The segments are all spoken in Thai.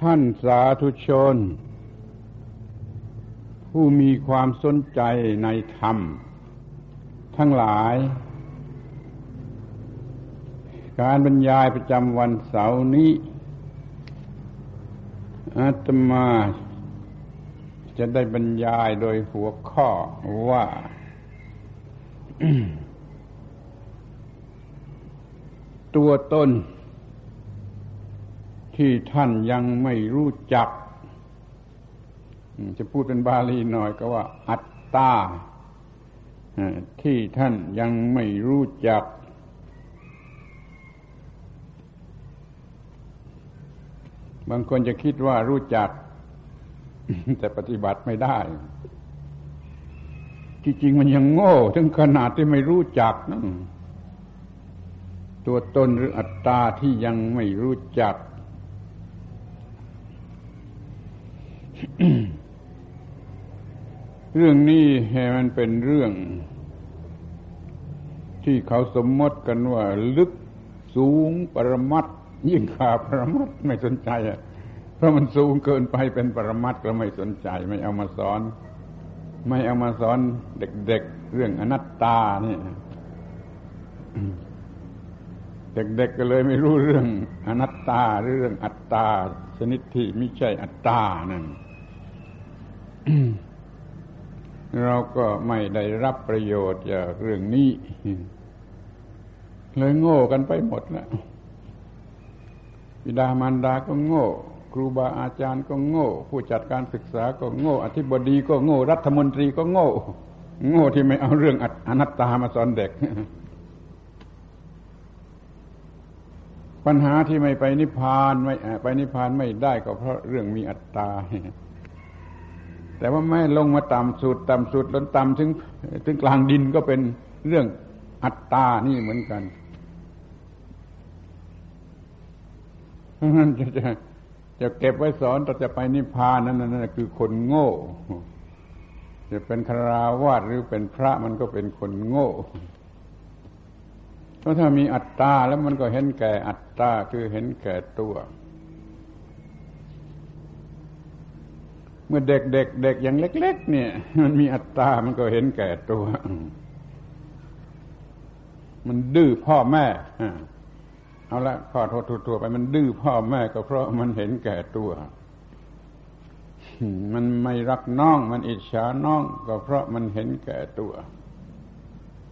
ท่านสาธุชน ผู้มีความสนใจในธรรม ทั้งหลาย การบรรยายประจำวันเสาร์นี้ อาตมาจะได้บรรยายโดยหัวข้อว่าตัวตน ที่ท่านยังไม่รู้จัก จะพูดเป็นบาลีหน่อยก็ว่า อัตตาที่ท่านยังไม่รู้จัก บางคนจะคิดว่ารู้จัก แต่ปฏิบัติไม่ได้ที่จริงมันยังโง่ ถึงขนาดที่ไม่รู้จักนะตัวตนหรืออัตตาที่ยังไม่รู้จัก เรื่องนี้มันเป็นเรื่อง ที่เขาสมมติกันว่า ลึกสูงปรมัตยิ่งขาปรมัตไม่สนใจอะเพราะมันสูงเกินไปเป็นปรมัตก็ไม่สนใจ ไม่เอามาสอน ไม่เอามาสอนเด็กๆเรื่องอนัตตานี่เด็กๆก็เลยไม่รู้เรื่องอนัตตารือเรื่องอัตตาชนิดที่ไม่ใช่อัตตานั่น เราก็ไม่ได้รับประโยชน์จากเรื่องนี้ เลยโง่กันไปหมดแล้วบิดามารดาก็โง่ ครูบาอาจารย์ก็โง่ ผู้จัดการศึกษาก็โง่ อธิบดีก็โง่ รัฐมนตรีก็โง่ โง่ที่ไม่เอาเรื่องอนัตตามาสอนเด็ก ปัญหาที่ไม่ไปนิพพานไม่ไปนิพพานไม่ได้ก็เพราะเรื่องมีอัตตา แต่ว่าไม่ลงมาต่ำสุดต่ำสุดล้วต่ำถึงถึงกลางดินก็เป็นเรื่องอัตตานี่เหมือนกันนั่นจะจะจะเก็บไว้สอนเราจะไปนิพพานนั่นนั่นคือคนโง่ จะเป็นคราวาสหรือเป็นพระมันก็เป็นคนโง่เพราะถ้ามีอัตตาแล้วมันก็เห็นแก่อัตตาคือเห็นแก่ตัว เมื่อเด็กเด็กเด็กอย่างเล็ก ๆ เนี่ย มันมีอัตตา มันก็เห็นแก่ตัว มันดื้อพ่อแม่เอาละขอโทษทั่วไป มันดื้อพ่อแม่ก็เพราะมันเห็นแก่ตัว มันไม่รักน้อง มันอิจฉาน้อง ก็เพราะมันเห็นแก่ตัว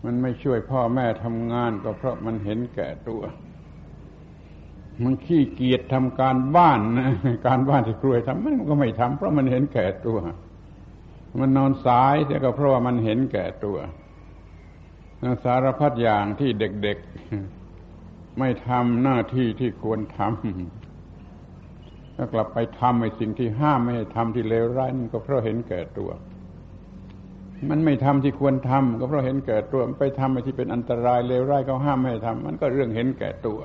มันไม่ช่วยพ่อแม่ทำงาน ก็เพราะมันเห็นแก่ตัว มันขี้เกียจทำการบ้านนะการบ้านที่ครูทำมันก็ไม่ทำเพราะมันเห็นแก่ตัว มันนอนสายแต่ก็เพราะว่ามันเห็นแก่ตัวสารพัดอย่างที่เด็กๆ ไม่ทำหน้าที่ที่ควรทำก็กลับไปทำไอ้สิ่งที่ห้ามไม่ให้ทำที่เลวร้ายมันก็เพราะเห็นแก่ตัว มันไม่ทำที่ควรทำก็เพราะเห็นแก่ตัวมันไปทำไอ้ที่เป็นอันตรายเลวร้ายเขาห้ามไม่ให้ทำมันก็เรื่องเห็นแก่ตัว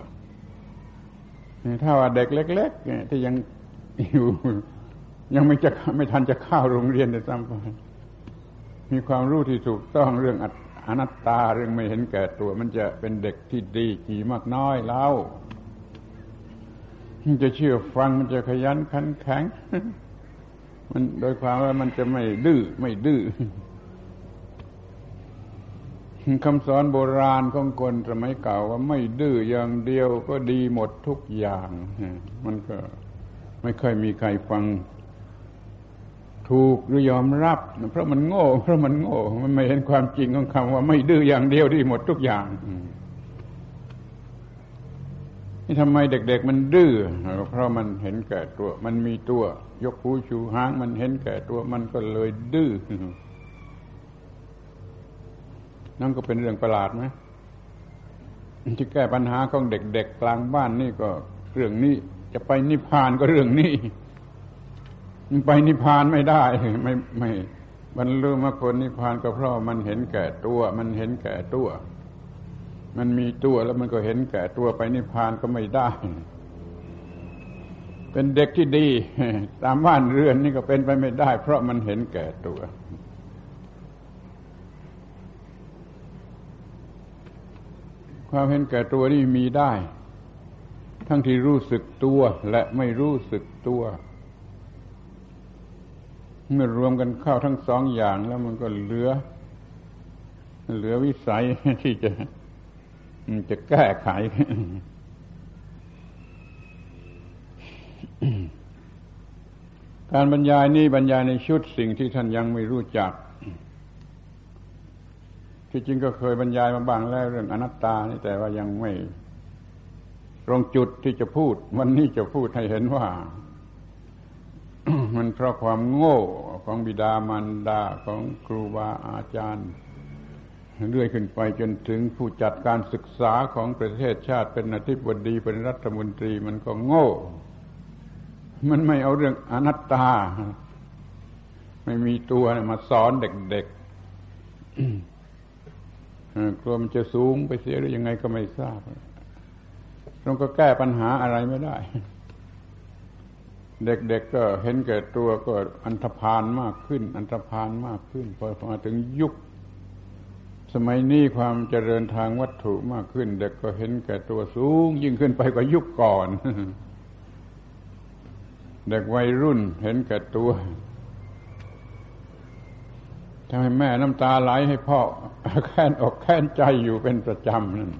ถ้าว่าเด็กเล็กๆที่ยังอยู่ยังไม่จะไม่ทันจะเข้าโรงเรียนเลยซ้ำไปมีความรู้ที่ถูกต้องเรื่องอนัตตาเรื่องไม่เห็นแก่ตัว มันจะเป็นเด็กที่ดีกี่มากน้อยแล้วมันจะเชื่อฟังมันจะขยันขันแข็งมันโดยความว่ามันจะไม่ดื้อไม่ดื้อ คำสอนโบราณของคนสมัยเก่าว่าไม่ดื้ออย่างเดียวก็ดีหมดทุกอย่าง มันก็ไม่เคยมีใครฟัง ถูกหรือยอมรับ เพราะมันโง่ เพราะมันโง่ มันไม่เห็นความจริงของคำว่าไม่ดื้ออย่างเดียวดีหมดทุกอย่างนี่ทำไมเด็ก ๆ มันดื้อเพราะมันเห็นแก่ตัว มันมีตัว ยกหูชูหาง มันเห็นแก่ตัว มันก็เลยดื้อ นั่นก็เป็นเรื่องประหลาดไหมที่แก้ปัญหาของเด็กๆกลางบ้านนี่ก็เรื่องนี้ จะไปนิพพานก็เรื่องนี้ไปนิพพานไม่ได้ไม่ไม่บรรลุมรรคผลนิพพานก็เพราะมันเห็นแก่ตัว มันเห็นแก่ตัว มันมีตัวแล้วมันก็เห็นแก่ตัวไปนิพพานก็ไม่ได้ เป็นเด็กที่ดี ตามบ้านเรือนนี่ก็เป็นไปไม่ได้ เพราะมันเห็นแก่ตัว ความเห็นแก่ตัวนี่มีได้ ทั้งที่รู้สึกตัวและไม่รู้สึกตัวเมื่อรวมกันเข้าทั้งสองอย่างแล้วมันก็เหลือ เหลือวิสัยที่จะจะแก้ไขการบรรยายนี้บรรยายในชุดสิ่งที่ท่านยังไม่รู้จัก ที่จริงก็เคยบรรยายมาบ้างแล้วเรื่องอนัตตานี่แต่ว่ายังไม่ตรงจุดที่จะพูด วันนี้จะพูดให้เห็นว่า มันเพราะความโง่ของบิดามารดาของครูบาอาจารย์ เรื่อยขึ้นไปจนถึงผู้จัดการศึกษาของประเทศชาติเป็นอธิบดีเป็นรัฐมนตรีมันก็โง่ มันไม่เอาเรื่องอนัตตา ไม่มีตัวมาสอนเด็กๆ กลัวมันจะสูงไปเสียหรือยังไงก็ไม่ทราบเราก็แก้ปัญหาอะไรไม่ได้ เด็กๆก็เห็นแก่ตัวก็อันธพาลมากขึ้น อันธพาลมากขึ้น พอมาถึงยุค สมัยนี้ความเจริญทางวัตถุมากขึ้น เด็กก็เห็นแก่ตัวสูง ยิ่งขึ้นไปกว่ายุคก่อน เด็กวัยรุ่นเห็นแก่ตัว ทำให้แม่น้ำตาไหลให้พ่อแค้นอกแค้นใจอยู่เป็นประจำนั่น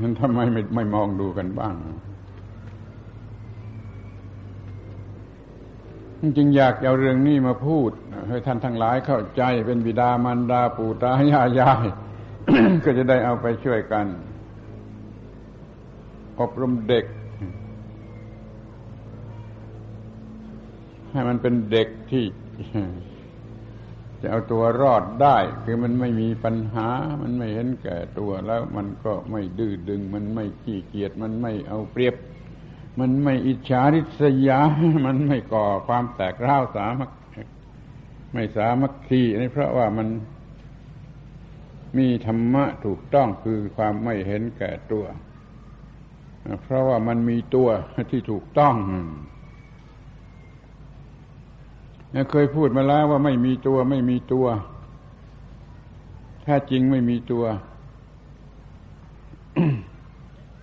มันทำไมไม่ไม่มองดูกันบ้างจริงอยากเอาเรื่องนี้มาพูดให้ท่านทั้งหลายเข้าใจเป็นบิดามารดาปู่ตายายาย ก็จะได้เอาไปช่วยกัน อบรมเด็ก ให้มันเป็นเด็กที่ จะเอาตัวรอดได้ คือมันไม่มีปัญหา มันไม่เห็นแก่ตัวแล้วมันก็ไม่ดื้อดึง มันไม่ขี้เกียจมันไม่เอาเปรียบ มันไม่อิจฉาริษยา มันไม่ก่อความแตกร้าวสามัคไม่สามัคคีนี่เพราะว่ามันมีธรรมะถูกต้องคือความไม่เห็นแก่ตัว เพราะว่ามันมีตัวที่ถูกต้อง เคยพูดมาแล้วว่าไม่มีตัวไม่มีตัวแท้จริงไม่มีตัว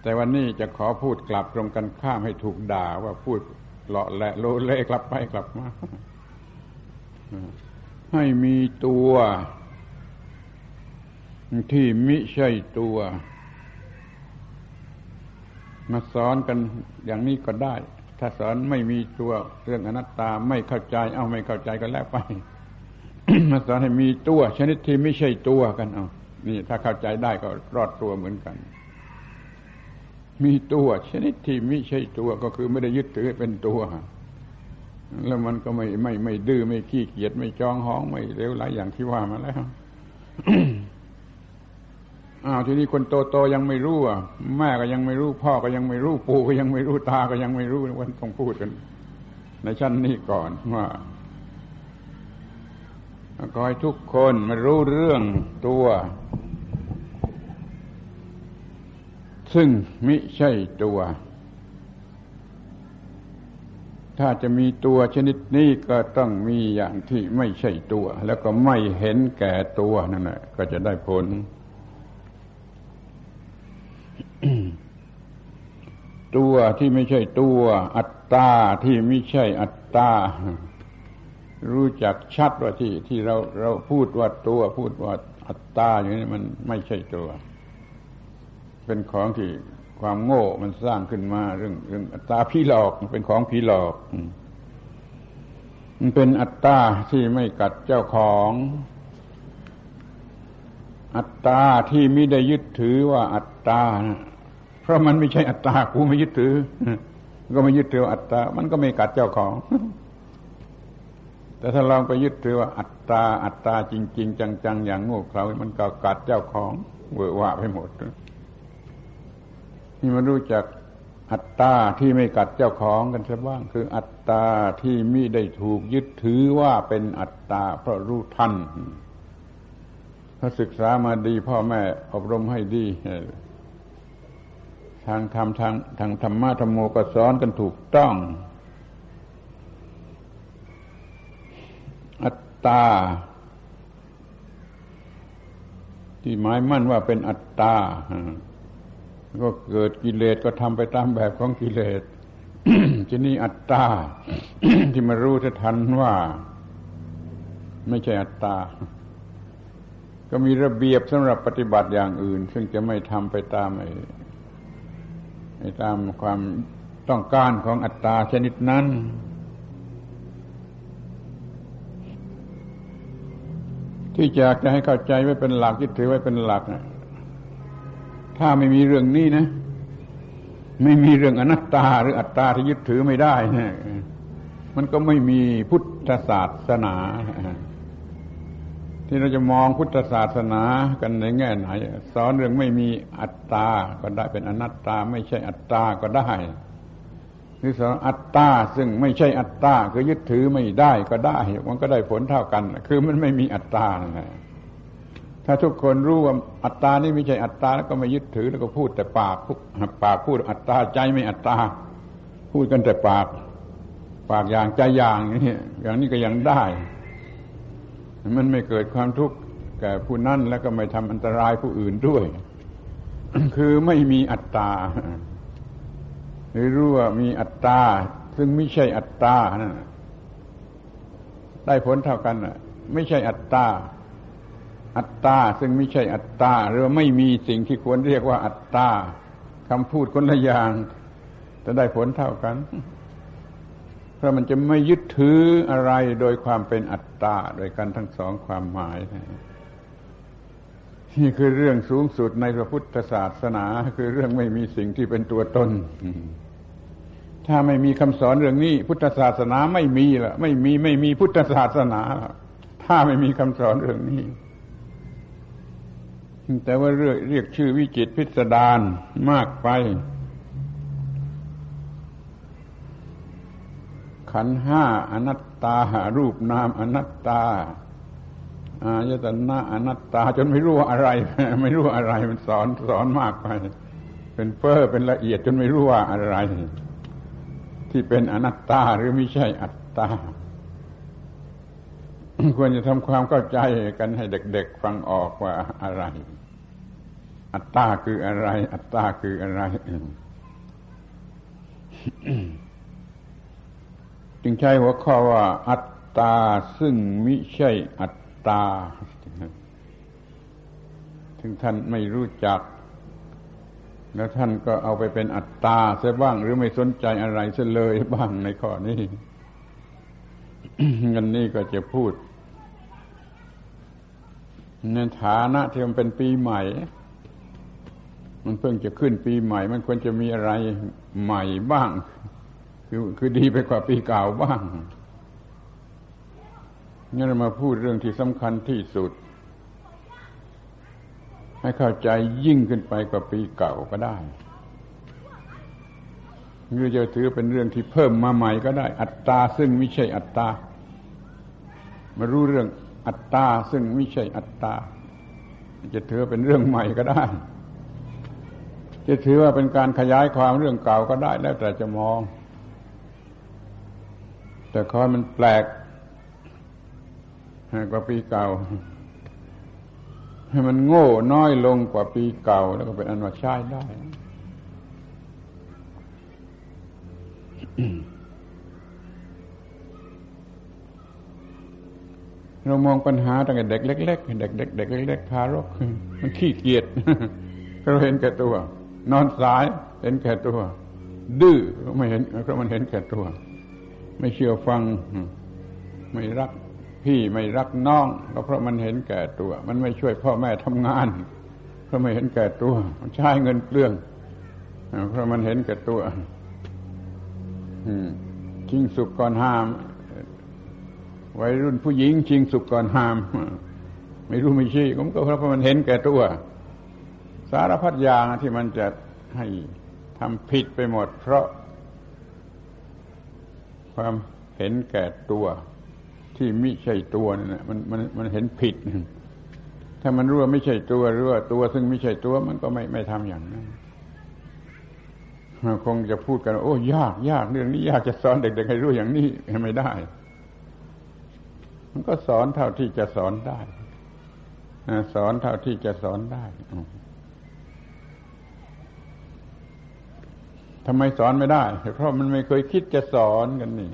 แต่วันนี้จะขอพูดกลับตรงกันข้ามให้ถูกด่าว่าพูดเลาะแหละโลเล่กลับไปกลับมาให้มีตัว ที่มิใช่ตัว มาสอนกันอย่างนี้ก็ได้ ถ้าสอนไม่มีตัวเรื่องอนัตตาไม่เข้าใจ เอาไม่เข้าใจก็แล้วไปมาสอนให้มีตัว ชนิดที่ไม่ใช่ตัวกันเอานี่ถ้าเข้าใจได้ก็รอดตัวเหมือนกัน มีตัวชนิดที่ไม่ใช่ตัวก็คือไม่ได้ยึดถือเป็นตัว แล้วมันก็ไม่ไม่ไม่ดื้อไม่ขี้เกียจไม่จองห้องไม่เร็วหลายอย่างที่ว่ามาแล้ว อ้าวทีนี้คนโตโตยังไม่รู้อะแม่ก็ยังไม่รู้ พ่อก็ยังไม่รู้ปู่ก็ยังไม่รู้ตาก็ยังไม่รู้วันต้องพูดกัน ในชั้นนี้ก่อนว่าขอให้ทุกคนมารู้เรื่องตัว ซึ่งมิใช่ตัว ถ้าจะมีตัวชนิดนี้ก็ต้องมีอย่างที่ไม่ใช่ตัว แล้วก็ไม่เห็นแก่ตัวนั่นแหละก็จะได้ผล ตัวที่ไม่ใช่ตัว อัตตาที่ไม่ใช่อัตตา รู้จักชัดว่าที่ที่เราเราพูดว่าตัว พูดว่าอัตตาอย่างนี้มันไม่ใช่ตัว เป็นของที่ความโง่มันสร้างขึ้นมาเรื่องเรื่องอัตตาพี่หลอกเป็นของผีหลอกมันเป็นอัตตาที่ไม่กัดเจ้าของ อัตตาที่ไม่ได้ยึดถือว่าอัตตา เพราะมันไม่ใช่อัตตากูไม่ยึดถือ ก็ไม่ยึดถืออัตตา มันก็ไม่กัดเจ้าของ แต่ถ้าลองไปยึดถือว่าอัตตา อัตตาจริง ๆ จัง ๆ อย่างง่เขามันก็กัดเจ้าของเวอร์ว่าไปหมดนี่มันรู้จักอัตตาที่ไม่กัดเจ้าของกันซะบ้าง คืออัตตาที่มิได้ถูกยึดถือว่าเป็นอัตตาเพราะรู้ทัน ถ้าศึกษามาดี พ่อแม่อบรมให้ดี ทางธรรมทางทางธรรมะธรรมโมก็สอนกันถูกต้อง อัตตา ที่หมายมั่นว่าเป็นอัตตา ก็เกิดกิเลสก็ทำไปตามแบบของกิเลสทีนี้อัตตา ที่มารู้ทันว่า ไม่ใช่อัตตา ก็มีระเบียบสำหรับปฏิบัติอย่างอื่น ซึ่งจะไม่ทำไปตามไอ้ตามความต้องการของอัตตาชนิดนั้น ที่อยากจะให้เข้าใจไว้เป็นหลักยึดถือไว้เป็นหลักถ้าไม่มีเรื่องนี้นะ ไม่มีเรื่องอนัตตาหรืออัตตาที่ยึดถือไม่ได้นะมันก็ไม่มีพุทธศาสนา ที่เราจะมองพุทธศาสนากันในแง่ไหน สอนเรื่องไม่มีอัตตา ก็ได้เป็นอนัตตา ไม่ใช่อัตตาก็ได้หรือสอนอัตตาซึ่งไม่ใช่อัตตาคือยึดถือไม่ได้ก็ได้ มันก็ได้ผลเท่ากัน คือมันไม่มีอัตตาถ้าทุกคนรู้ว่าอัตตานี่ไม่ใช่อัตตาแล้วก็ไม่ยึดถือแล้วก็พูดแต่ปากปากพูดอัตตาใจไม่อัตตา พูดกันแต่ปาก ปากอย่างใจอย่างนี่อย่างนี้ก็ยังได้ มันไม่เกิดความทุกข์แก่ผู้นั้นแล้วก็ไม่ทำอันตรายผู้อื่นด้วย คือไม่มีอัตตาหรือรู้ว่ามีอัตตา ซึ่งไม่ใช่อัตตานั่นได้ผลเท่ากันไม่ใช่อัตตา อัตตาซึ่งไม่ใช่อัตตาหรือไม่มีสิ่งที่ควรเรียกว่าอัตตาคำพูดคนละอย่างจะได้ผลเท่ากัน เพราะมันจะไม่ยึดถืออะไรโดยความเป็นอัตตาโดยกันทั้งสองความหมายนี่คือเรื่องสูงสุดในพระพุทธศาสนา คือเรื่องไม่มีสิ่งที่เป็นตัวตน ถ้าไม่มีคำสอนเรื่องนี้ พุทธศาสนาไม่มีละไม่มีไม่มีพุทธศาสนา ถ้าไม่มีคำสอนเรื่องนี้ แต่ว่าเรียกเรียกชื่อวิจิตพิสดารมากไป ขันห้าอนัตตา รูปนามอนัตตาอายตนะอนัตตา จนไม่รู้อะไร ไม่รู้อะไรมันสอนสอนมากไป เป็นเฟ้อเป็นละเอียดจนไม่รู้ว่าอะไร ที่เป็นอนัตตาหรือไม่ใช่อัตตา ควรจะทำความเข้าใจกันให้เด็ก ๆ ฟังออกว่าอะไร อัตตาคืออะไร อัตตาคืออะไร จึงใช้หัวข้อว่าอัตตาซึ่งมิใช่อัตตาถึงท่านไม่รู้จัก แล้วท่านก็เอาไปเป็นอัตตาเสียบ้าง หรือไม่สนใจอะไรเสียเลยบ้างในข้อนี้งันนี้ก็จะพูดในฐานะที่มันเป็นปีใหม่ มันเพิ่งจะขึ้นปีใหม่ มันควรจะมีอะไรใหม่บ้าง คือคือดีไปกว่าปีเก่าบ้างงั้นเรามาพูดเรื่องที่สำคัญที่สุด ให้เข้าใจยิ่งขึ้นไปกว่าปีเก่าก็ได้หรือจะถือเป็นเรื่องที่เพิ่มมาใหม่ก็ได้ อัตตาซึ่งไม่ใช่อัตตามารู้เรื่องอัตตาซึ่งไม่ใช่อัตตาจะถือเป็นเรื่องใหม่ก็ได้ จะถือว่าเป็นการขยายความเรื่องเก่าก็ได้แล้วแต่จะมอง แต่คอยมันแปลกกว่าปีเก่า ให้มันโง่น้อยลงกว่าปีเก่า แล้วก็เป็นอันว่าใช้ได้เรามองปัญหาตั้งแต่เด็กเล็กๆเด็กเด็กเด็กเล็กๆทารกมันขี้เกียจเราเห็นแก่ตัว นอนสายเห็นแก่ตัว ดื้อไม่เห็นเพราะมันเห็นแก่ตัว ไม่เชื่อฟัง ไม่รักพี่ไม่รักน้องก็เพราะมันเห็นแก่ตัว มันไม่ช่วยพ่อแม่ทำงาน เพราะไม่เห็นแก่ตัว มันใช้เงินเปลืองเพราะมันเห็นแก่ตัวชิงสุกก่อนห้ามวัยรุ่นผู้หญิงชิงสุกก่อนห้าม ไม่รู้ไม่ชี้ผมก็เพราะมันเห็นแก่ตัว สารพัดอย่างที่มันจะให้ทำผิดไปหมด เพราะ ความเห็นแก่ตัวที่ไม่ใช่ตัวนั่นแหละมันมันมันเห็นผิด ถ้ามันรู้ว่าไม่ใช่ตัวรู้ว่าตัวซึ่งไม่ใช่ตัวมันก็ไม่ไม่ทำอย่างนั้นคงจะพูดกัน โอ้ยากยากเรื่องนี้ยากจะสอนเด็กๆให้รู้อย่างนี้ไม่ได้ มันก็สอนเท่าที่จะสอนได้สอนเท่าที่จะสอนได้ ทำไมสอนไม่ได้ เพราะมันไม่เคยคิดจะสอนกันนี่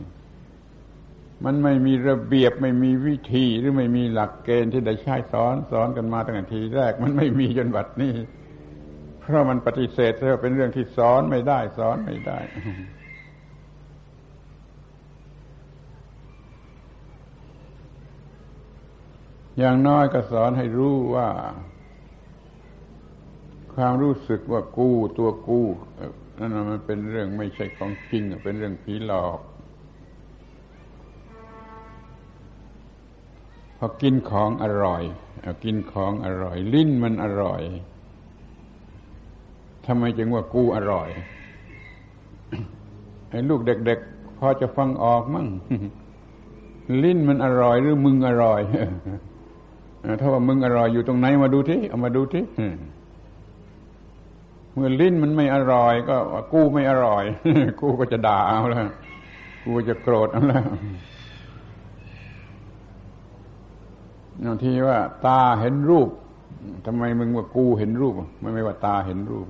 มันไม่มีระเบียบไม่มีวิธีหรือไม่มีหลักเกณฑ์ที่ได้ใช้สอนสอนกันมาตั้งแต่ทีแรก มันไม่มีจนบัดนี้เพราะมันปฏิเสธว่าเป็นเรื่องที่สอนไม่ได้ สอนไม่ได้อย่างน้อยก็สอนให้รู้ว่า ความรู้สึกว่ากูตัวกู นั่นมันเป็นเรื่องไม่ใช่ของจริง เป็นเรื่องผีหลอก พอกินของอร่อยกินของอร่อย ลิ้นมันอร่อยทำไมจึงว่ากูอร่อยไอ้ลูกเด็ก ๆ พอจะฟังออกมั่งลิ้นมันอร่อยหรือมึงอร่อยถ้าว่ามึงอร่อยอยู่ตรงไหนมาดูที่เอามาดูที่ เมื่อลิ้นมันไม่อร่อย ก็กู้ไม่อร่อย กู้ก็จะด่าเอาแล้วกูจะโกรธเอาแล้วบางทีว่า ตาเห็นรูปทำไมมึงว่ากูเห็นรูปไม่ไม่ว่าตาเห็นรูป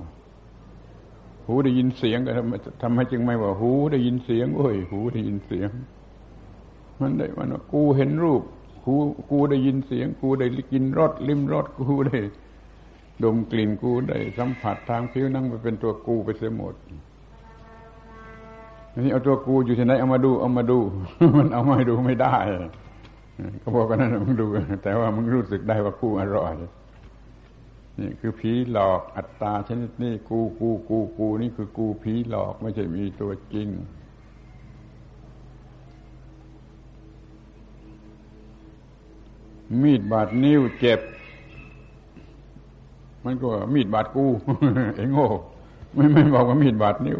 หูได้ยินเสียงก็ทำไมทำไมจึงไม่ว่า หูได้ยินเสียงโอ้ย หูได้ยินเสียง มันได้มันว่ากูเห็นรูป กูกูได้ยินเสียง กูได้กินรสลิ้มรสกูได้ ดมกลิ่นกูได้สัมผัสทางผิวนั่งไปเป็นตัวกูไปเสียหมดนนี้เอาตัวกูอยู่ที่ไหนเอามาดูเอามาดู มันเอามาดูไม่ได้ก็บอกกันนั่นมึงดู แต่ว่ามึงรู้สึกได้ว่ากูอร่อยนี่คือผีหลอกอัตตาชนิดนี้กูกูกูกูนี่คือกูผีหลอกไม่ใช่มีตัวจริงมีดบาดนิ้วเจ็บ มันก็มีดบาดกูเองโง่ไม่ไม่บอกว่ามีดบาดนิ้ว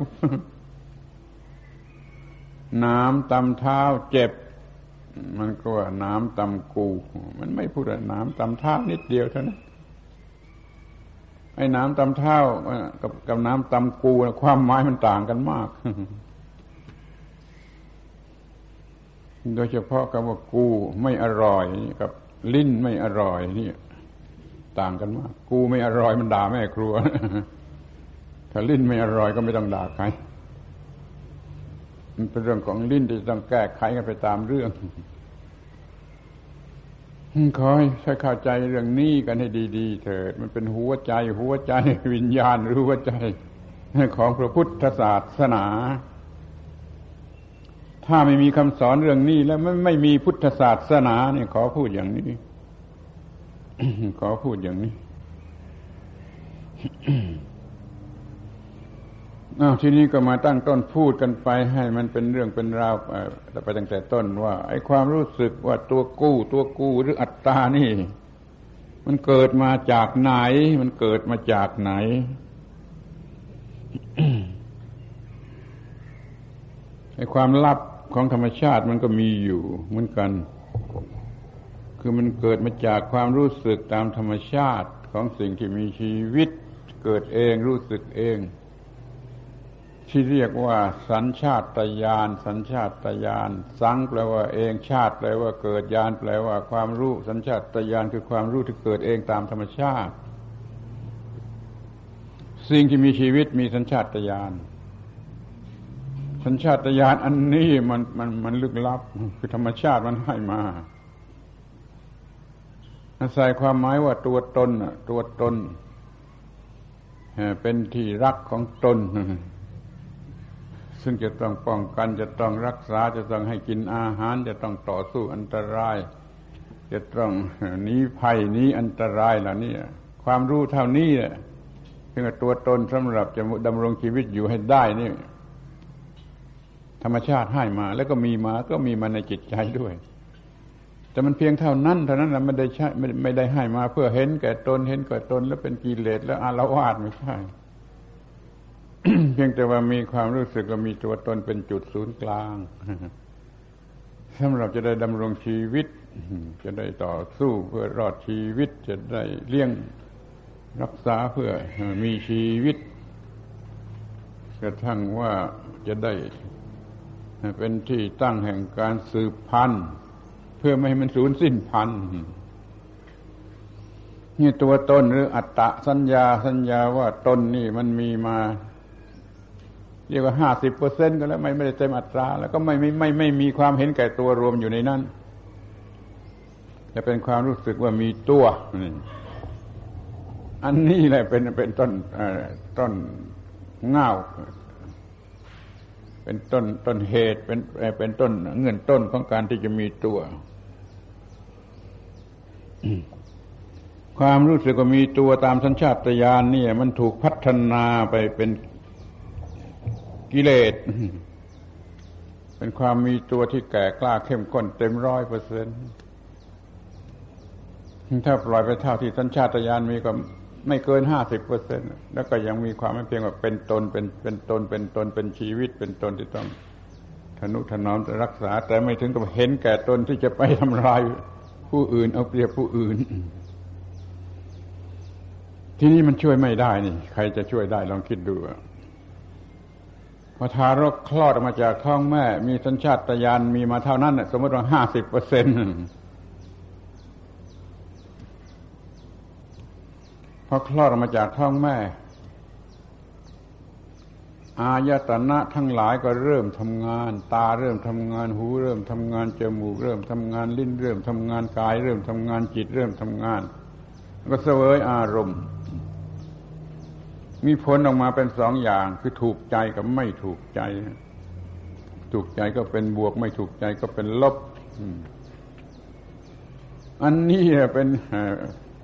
น้ำตำเท้าเจ็บ มันก็ว่าน้ำตำกู มันไม่พูดน้ำตำเท้านิดเดียวเท่านั้นไอ้น้ำตำเท้ากับกับน้ำตำกูความหมายมันต่างกันมาก โดยเฉพาะคำว่ากูไม่อร่อยกับลิ้นไม่อร่อยนี่ ต่างกันมาก กูไม่อร่อยมันด่าแม่ครัว ถ้าลิ้นไม่อร่อยก็ไม่ต้องด่าใคร มันเป็นเรื่องของลิ้นที่ต้องแก้ไขกันไปตามเรื่องขอให้เข้าใจเรื่องนี้กันให้ดีๆเถิด มันเป็นหัวใจหัวใจวิญญาณหรือหัวใจของพระพุทธศาสนา ถ้าไม่มีคำสอนเรื่องนี้แล้วไม่ไม่มีพุทธศาสนาเนี่ยขอพูดอย่างนี้ ขอพูดอย่างนี้อาทีนี้ก็มาตั้งต้นพูดกันไปให้มันเป็นเรื่องเป็นราวไปตั้งแต่ต้นว่า ไอ้ความรู้สึกว่าตัวกู้ ตัวกู้หรืออัตตานี่ มันเกิดมาจากไหน มันเกิดมาจากไหน ไอ้ความลับของธรรมชาติมันก็มีอยู่เหมือนกัน คือมันเกิดมาจากความรู้สึกตามธรรมชาติของสิ่งที่มีชีวิต เกิดเองรู้สึกเอง ที่เรียกว่า สัญชาตญาณสัญชาตญาณสังแปลว่าเองชาติแปลว่าเกิดญาณแปลว่าความรู้สัญชาตญาณคือความรู้ที่เกิดเองตามธรรมชาติ สิ่งที่มีชีวิตมีสัญชาตญาณสัญชาตญาณอันนี้มันมันมันลึกลับ คือธรรมชาติมันให้มา ใส่ความหมายว่าตัวตนตัวตนเป็นที่รักของตน ซึ่งจะต้องป้องกันจะต้องรักษาจะต้องให้กินอาหาร จะต้องต่อสู้อันตราย จะต้องหนีภัยหนีอันตรายเหล่านี้ความรู้เท่านี้เพื่อตัวตนสำหรับจะดำรงชีวิตอยู่ให้ได้นี่ธรรมชาติให้มา แล้วก็มีมาก็มีมาในจิตใจด้วย แต่มันเพียงเท่านั้นเท่านั้นนะไม่ได้ใช่ไม่ไม่ได้ให้มาเพื่อเห็นแก่ตนเห็นแก่ตนแล้วเป็นกิเลสแล้วอารวาสไม่ใช่เพียงแต่ว่ามีความรู้สึกว่ามีตัวตนเป็นจุดศูนย์กลางสำหรับจะได้ดำรงชีวิต จะได้ต่อสู้เพื่อรอดชีวิต จะได้เลี้ยงรักษาเพื่อมีชีวิตกระทั่งว่าจะได้เป็นที่ตั้งแห่งการสืบพันธุ์ พื่อไม่ให้มันสูญสิ้นพันธุ์นี่ตัวตนหรืออัตตะสัญญาสัญญาว่าตนนี่มันมีมาเรียกว่าห้าสิบเปอร์เซ็นก็แล้วไม่ไม่ได้เต็มอัตรา แล้วก็ไม่ไม่ไม่ไม่มีความเห็นแก่ตัวรวมอยู่ในนั้นจะเป็นความรู้สึกว่ามีตัวอันนี้แหละเป็นเป็นต้นต้นเงาเป็นต้นต้นเหตุเป็นเป็นต้นเงื่อนต้นของการที่จะมีตัว ความรู้สึกว่ามีตัวตามสัญชาตญาณนี่มันถูกพัฒนาไปเป็นกิเลส เป็นความมีตัวที่แก่กล้าเข้มข้นเต็มร้อยเปอร์เซ็นต์ถ้าปล่อยไปเท่าที่สัญชาตญาณมีก็ไม่เกินห้าสิบเปอร์เซ็นต์แล้วก็ยังมีความไม่เพียงว่าเป็นตนเป็นเป็นตนเป็นตนเป็นชีวิต เป็นตนที่ต้องทนุถนอมรักษา แต่ไม่ถึงกับเห็นแก่ตนที่จะไปทำลาย ผู้อื่น เอาเปรียบผู้อื่น ที่นี่มันช่วยไม่ได้นี่ ใครจะช่วยได้ลองคิดดูพอทารกคลอดออกมาจากท้องแม่ มีสัญชาตญาณมีมาเท่านั้นสมมติว่าห้าสิบเปอร์เซ็นต์พอคลอดออกมาจากท้องแม่ อายตนะทั้งหลายก็เริ่มทำงาน ตาเริ่มทำงานหูเริ่มทำงานจมูกเริ่มทำงานลิ้นเริ่มทำงานกาย เริ่มทำงานจิตเริ่มทำงาน ก็เสวยอารมณ์ มีผลออกมาเป็นสองอย่างคือถูกใจกับไม่ถูกใจ ถูกใจก็เป็นบวกไม่ถูกใจก็เป็นลบอันนี้เป็น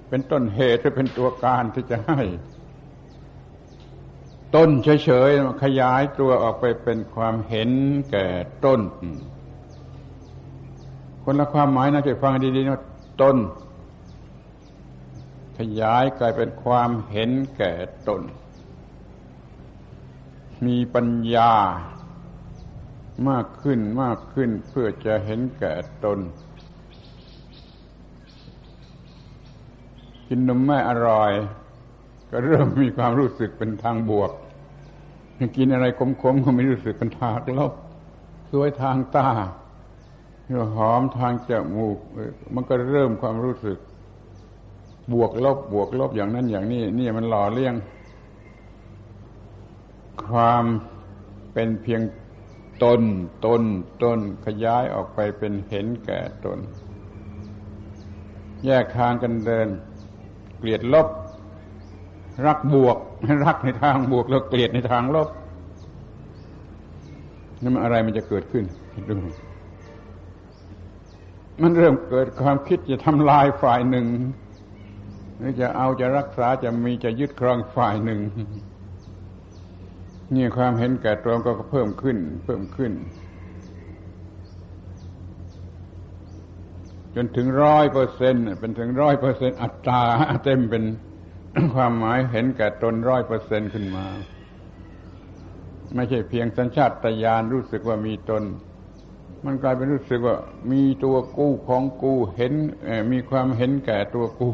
เป็นต้นเหตุเป็นตัวการที่จะให้ ต้นเฉยๆขยายตัวออกไปเป็นความเห็นแก่ต้น คนละความหมายนะจะฟังดีๆนะต้น ขยายกลายเป็นความเห็นแก่ตนมีปัญญามากขึ้นมากขึ้นเพื่อจะเห็นแก่ตน กินนมแม่อร่อย ก็เริ่มมีความรู้สึกเป็นทางบวก กินอะไรขมๆก็ไม่รู้สึกเป็นทางลบสวยทางตาหอมทางจมูก มันก็เริ่มความรู้สึก บวกลบบวกลบอย่างนั้นอย่างนี้ นี่มันหล่อเลี้ยง ความเป็นเพียงตนตนตนขยายออกไปเป็นเห็นแก่ตน แยกทางกันเดิน เกลียดลบ รักบวก รักในทางบวกแล้วเกลียดในทางลบนั่นมันอะไรมันจะเกิดขึ้นดูมันเริ่มเกิดความคิดจะทำลายฝ่ายหนึ่งหรือจะเอาจะรักษาจะมีจะยึดครองฝ่ายหนึ่งนี่ความเห็นแก่ตัวก็เพิ่มขึ้น เพิ่มขึ้น จนถึงร้อยเปอร์เซ็นต์เป็นถึงร้อยเปอร์เซ็นต์อัตราเต็มเป็น ความหมายเห็นแก่ตนร้อยเปอร์เซ็นต์ขึ้นมา ไม่ใช่เพียงสัญชาตญาณรู้สึกว่ามีตน มันกลายเป็นรู้สึกว่า มีตัวกู้ของกูเห็นมีความเห็นแก่ตัวกู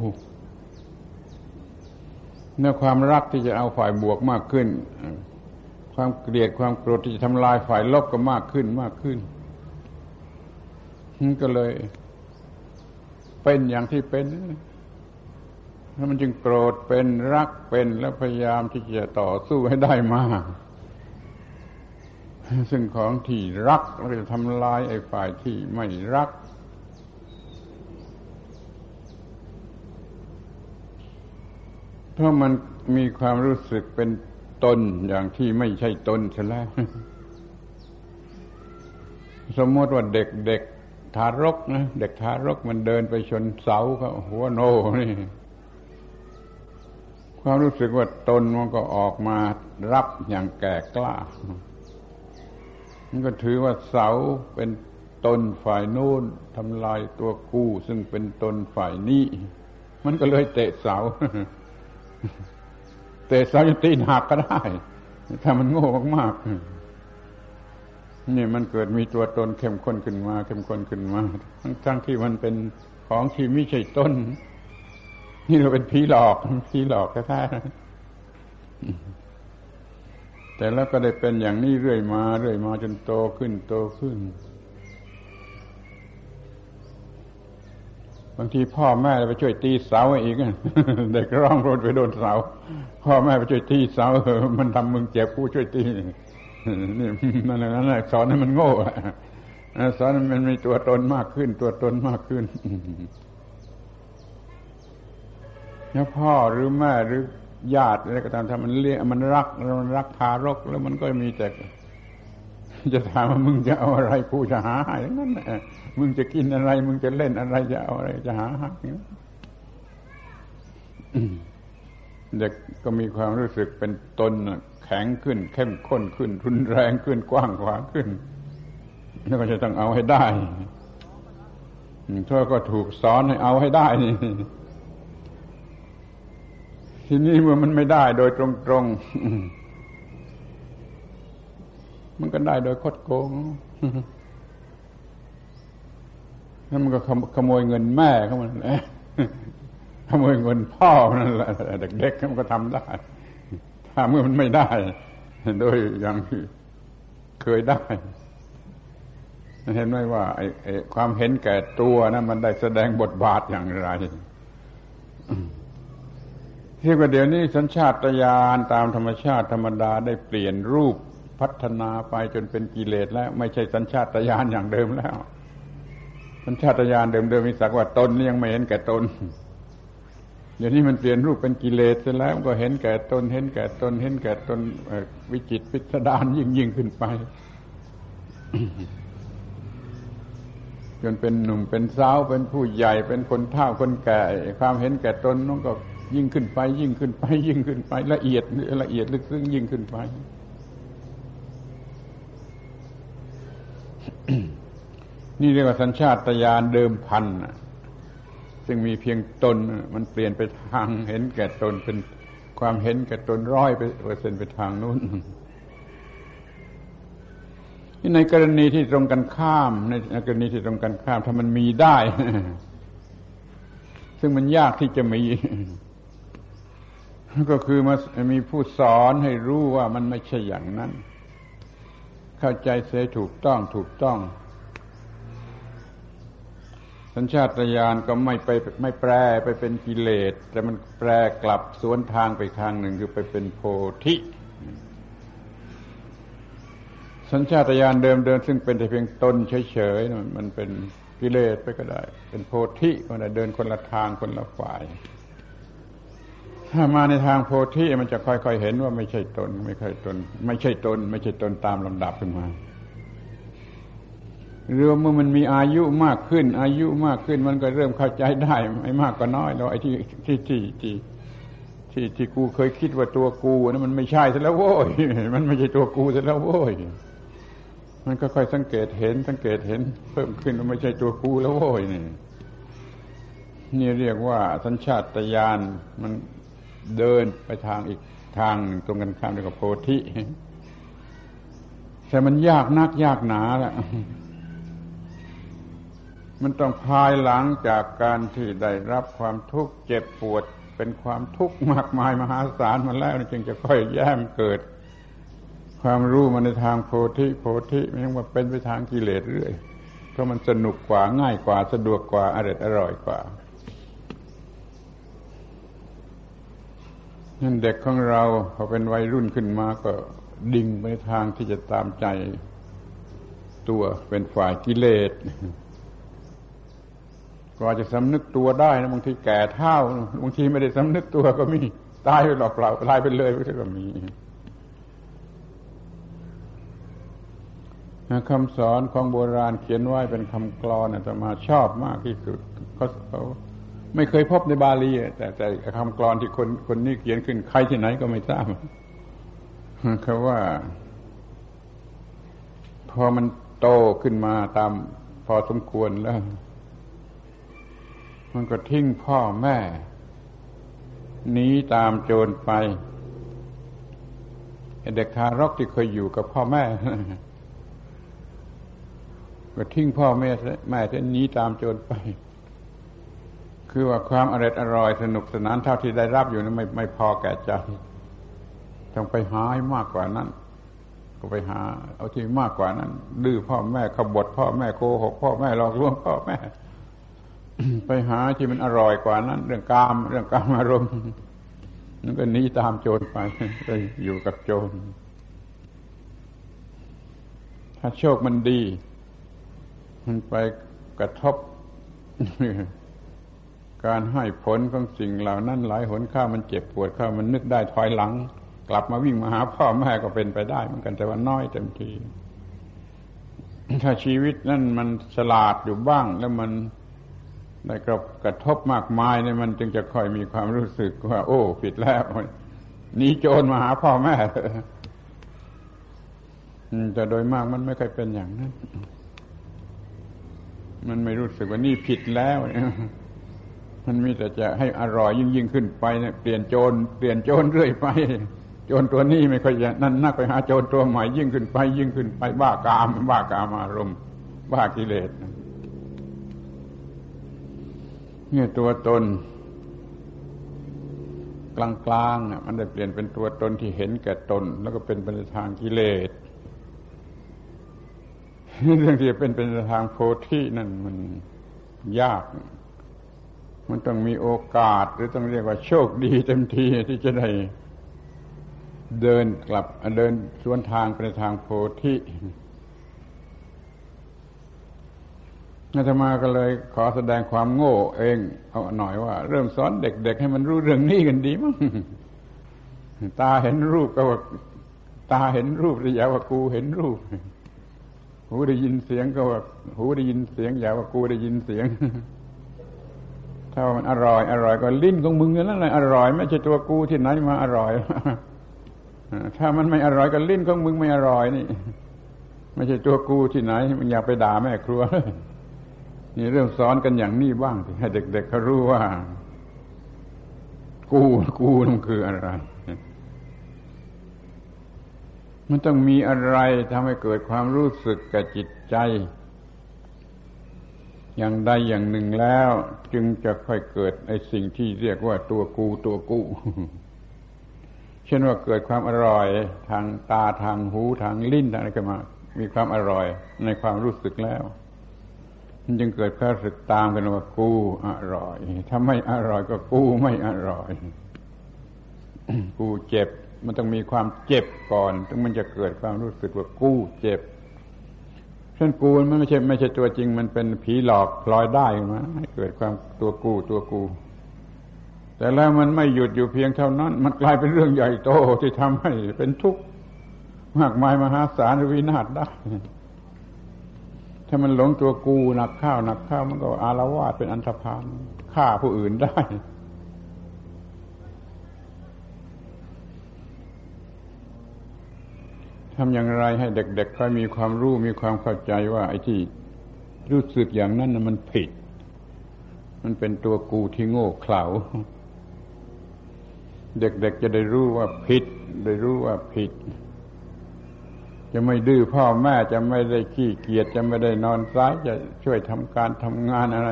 เนื้อความรักที่จะเอาฝ่ายบวกมากขึ้น ความเกลียดความโกรธที่จะทำลายฝ่ายลบก็มากขึ้นมากขึ้นก็เลย เป็นอย่างที่เป็น แล้วมันจึงโกรธเป็นรักเป็นแล้วพยายามที่จะต่อสู้ให้ได้มาก ซึ่งของที่รักเราจะทำลายไอ้ฝ่ายที่ไม่รักเพรามันมีความรู้สึกเป็นตนอย่างที่ไม่ใช่ตนใช่แล้ว สมมติว่าเด็กทารกนะ เด็กทารกมันเดินไปชนเสาก็หัวโนนี่ ความรู้สึกว่าตนมันก็ออกมารับอย่างแก่กล้ามันก็ถือว่าเสาเป็นตนฝ่ายโน้นทำลายตัวกู้ซึ่งเป็นตนฝ่ายนี้ มันก็เลยเตะเสา เตะเสาจะตีหนักก็ได้ ถ้ามันโง่มากๆนี่มันเกิดมีตัวตนเข้มข้นขึ้นมา เข้มข้นขึ้นมา ทั้งทั้งที่มันเป็นของที่ไม่ใช่ต้น นี่เราเป็นผีหลอกผีหลอกแท้ๆแต่แล้วก็ได้เป็นอย่างนี้เรื่อยมา เรื่อยมาจนโตขึ้นโตขึ้น บางทีพ่อแม่ไปช่วยตีเสาอีกเด็กร้องรนไปโดนเสา พ่อแม่ไปช่วยตีเสามันทำมึงเจ็บผู้ช่วยตีนี่มันนั่นะสอนให้มันโง่สอนมันมีตัวตนมากขึ้น ตัวตนมากขึ้น แล้วพ่อหรือแม่หรือญาติอะไรก็ตามถ้ามันเลี้ยมันรักแล้วมันรักทารก แล้วมันก็มีแต่จะถามว่ามึงจะเอาอะไรกูจะหาให้นั่นแหละมึงจะกินอะไร มึงจะเล่นอะไรจะเอาอะไรจะหาให้เด็กก็มีความรู้สึกเป็นตนแข็งขึ้น เข้มข้นขึ้น รุนแรงขึ้นกว้างขวางขึ้น แล้วก็จะต้องเอาให้ได้ทั่วก็ถูกสอนให้เอาให้ได้นี่ ทีนี้เมื่อมันไม่ได้โดยตรงๆ มันก็ได้โดยคดโกงนั่นมันก็ขโมยเงินแม่เขามันขโมยเงินพ่อนั่นแหละเด็กๆมันก็ทำได้ ถ้าเมื่อมันไม่ได้ โดยอย่างที่เคยได้ เห็นไหมว่าไอ้ความเห็นแก่ตัวนะมันได้แสดงบทบาทอย่างไร เรียกว่าเดี๋ยวนี้สัญชาตญาณตามธรรมชาติธรรมดาได้เปลี่ยนรูปพัฒนาไปจนเป็นกิเลสแล้ว ไม่ใช่สัญชาตญาณอย่างเดิมแล้ว สัญชาตญาณเดิมๆมีสักว่าตนยังไม่เห็นแก่ตนเดี๋ยวนี้มันเปลี่ยนรูปเป็นกิเลสเสร็จแล้วก็เห็นแก่ตนเห็นแก่ตนเห็นแก่ตนวิจิตพิสดารยิ่งยิ่งขึ้นไปจนเป็นหนุ่มเป็นสาวเป็นผู้ใหญ่เป็นคนเฒ่าคนแก่ ความเห็นแก่ตนน้องก็ ยิ่งขึ้นไป ยิ่งขึ้นไป ยิ่งขึ้นไป ละเอียดละเอียดลึกซึ้งยิ่งขึ้นไป นี่เรียกว่าสัญชาตญาณเดิมพันซึ่งมีเพียงตนมันเปลี่ยนไปทางเห็นแก่ตนเป็นความเห็นแก่ตนร้อยเปอร์เซ็นต์ไปทางนู้นในกรณีที่ตรงกันข้าม ในกรณีที่ตรงกันข้าม ถ้ามันมีได้ ซึ่งมันยากที่จะมี ก็คือมามีผู้สอนให้รู้ว่ามันไม่ใช่อย่างนั้น เข้าใจเสียถูกต้องถูกต้อง สัญชาตญาณก็ไม่ไปไม่แปรไปเป็นกิเลส แต่มันแปรกลับสวนทางไปทางหนึ่งคือไปเป็นโพธิ สัญชาตญาณเดิมเดิมซึ่งเป็นแต่เพียงตนเฉยๆมันเป็นกิเลสไปก็ได้ เป็นโพธิก็ได้เดินคนละทางคนละฝ่าย ถ้ามาในทางโพธิมันจะค่อยๆเห็นว่าไม่ใช่ตน ไม่ใช่ตน ไม่ใช่ตน ไม่ใช่ตนตามลำดับขึ้นมาเรือเมื่อมันมีอายุมากขึ้น อายุมากขึ้นมันก็เริ่มเข้าใจได้ไม่มากก็น้อยแล้วไอ้ที่ที่ที่ที่ที่ที่กูเคยคิดว่าตัวกูนั้นมันไม่ใช่ซะแล้วโว้ยมันไม่ใช่ตัวกูซะแล้วโว้ยมันก็ค่อยสังเกตเห็น สังเกตเห็น เพิ่มขึ้นว่าไม่ใช่ตัวกูแล้วโว้ยนี่นี่เรียกว่าสัญชาตญาณมัน เดินไปทางอีกทางตรงกันข้ามเรียกว่าโพธิแต่มันยากนักยากหนาแหละมันต้องภายหลังจากการที่ได้รับความทุกข์เจ็บปวด เป็นความทุกข์มากมายมหาศาลมาแล้วจึงจะค่อยแย้มเกิด ความรู้มาในทางโพธิโพธิไม่ใช่ว่าเป็นไปทางกิเลสเรื่อยเพราะมันสนุกกว่าง่ายกว่าสะดวกกว่าอร่อยอร่อยกว่า นั่นเด็กของเราพอเป็นวัยรุ่นขึ้นมาก็ดิ่งไปทางที่จะตามใจตัวเป็นฝ่ายกิเลสกว่าจะสำนึกตัวได้นะบางทีแก่เท่าบางทีไม่ได้สำนึกตัวก็มีตายไปหลอกเปล่าตายไปเลยก็มีคำสอนของโบราณเขียนไว้เป็นคำกลอนอาตมาชอบมากที่สุดเขา ไม่เคยพบในบาลีแต่แต่คำกรอนที่คนคนนี้เขียนขึ้นใครที่ไหนก็ไม่ทราบเขาว่า พอมันโตขึ้นมาตามพอสมควรแล้ว มันก็ทิ้งพ่อแม่หนีตามโจรไปเด็กทารกที่เคยอยู่กับพ่อแม่ ก็ทิ้งพ่อแม่แม่จะหนีตามโจรไป คือว่าความอร่อยอร่อยสนุกสนานเท่าที่ได้รับอยู่นั้นไม่ไม่พอแก่ใจต้องไปหาให้มากกว่านั้น ก็ไปหา เอาที่มากกว่านั้น ดื้อพ่อแม่ขบฏพ่อแม่โกหกพ่อแม่หลอกลวงพ่อแม่ ไปหาที่มันอร่อยกว่านั้น เรื่องกาม เรื่องกามอารมณ์นั่นก็หนีตามโจรไปไปอยู่กับโจรถ้าโชคมันดี มันไปกระทบ การให้ผลของสิ่งเหล่านั้นหลายหนข้ามันเจ็บปวดข้ามันนึกได้ถอยหลัง กลับมาวิ่งมาหาพ่อแม่ก็เป็นไปได้เหมือนกันแต่ว่าน้อยเต็มที ถ้าชีวิตนั่นมันฉลาดอยู่บ้าง แล้วมันได้กระกระทบมากมายเนี่ยมันจึงจะค่อยมีความรู้สึกว่า โอ้ ผิดแล้วหนีโจรมาหาพ่อแม่แต่โดยมากมันไม่เคยเป็นอย่างนั้น มันไม่รู้สึกว่านี่ผิดแล้ว มันมีแต่จะให้อร่อยยิ่งยิ่งขึ้นไปเนี่ยเปลี่ยนโจรเปลี่ยนโจรเรื่อยไป โจรตัวนี้ไม่ค่อยจะนั่นนักไปหาโจรตัวใหม่ยิ่งขึ้นไป ยิ่งขึ้นไปบ้ากาม บ้ากามอารมณ์บ้ากิเลสเนี่ยตัวตน กลางๆมันได้เปลี่ยนเป็นตัวตนที่เห็นแก่ตน แล้วก็เป็นเป็นทางกิเลสเรื่องที่เป็นเป็นทางโพธินั่นมันยาก มันต้องมีโอกาสหรือต้องเรียกว่าโชคดีเต็มทีที่จะได้เดินกลับเดินสวนทางไปทางโพธิอาตมาก็เลยขอแสดงความโง่เองเอาหน่อยว่า เริ่มสอนเด็ก ๆ ให้มันรู้เรื่องนี้กันดีมั้งตาเห็นรูปก็ว่าตาเห็นรูปแต่อย่าว่ากูเห็นรูป หูได้ยินเสียงก็ว่า หูได้ยินเสียงอย่าว่ากูได้ยินเสียง ถ้ามันอร่อย อร่อยก็ลิ้นของมึงนั่นแหละอร่อย ไม่ใช่ตัวกูที่ไหนมาอร่อยถ้ามันไม่อร่อยก็ลิ้นของมึงไม่อร่อยนี่ ไม่ใช่ตัวกูที่ไหนมันอยากไปด่าแม่ครัวนี่เริ่มสอนกันอย่างนี้บ้างให้เด็กๆเขารู้ว่า กูกูมันคืออะไร มันต้องมีอะไรทำให้เกิดความรู้สึกกับจิตใจ อย่างใดอย่างหนึ่งแล้ว จึงจะค่อยเกิดไอสิ่งที่เรียกว่าตัวกูตัวกูเช่นว่าเกิดความอร่อยทางตาทางหูทางลิ้นอะไรก็มา มีความอร่อยในความรู้สึกแล้ว มันจึงเกิดความรู้สึกตามกันว่ากูอร่อย ถ้าไม่อร่อยก็กูไม่อร่อย กูเจ็บ มันต้องมีความเจ็บก่อนถึงมันจะเกิดความรู้สึกว่ากูเจ็บ เช่นกูมันไม่ใช่ไม่ใช่ตัวจริง มันเป็นผีหลอกพลอยได้มาให้เกิดความตัวกูตัวกู แต่แล้วมันไม่หยุดอยู่เพียงเท่านั้น มันกลายเป็นเรื่องใหญ่โตที่ทำให้เป็นทุกข์มากมายมหาศาลวินาศได้ถ้ามันหลงตัวกูหนักข้าวหนักข้าวมันก็อารวาสเป็นอันธพาลฆ่าผู้อื่นได้ ทำอย่างไรให้เด็กๆค่อยมีความรู้มีความเข้าใจว่าไอ้ที่รู้สึกอย่างนั้นนะมันผิด มันเป็นตัวกูที่โง่เขลาเด็กๆจะได้รู้ว่าผิด ได้รู้ว่าผิด จะไม่ดื้อพ่อแม่จะไม่ได้ขี้เกียจจะไม่ได้นอนซ้ายจะช่วยทำการทำงานอะไร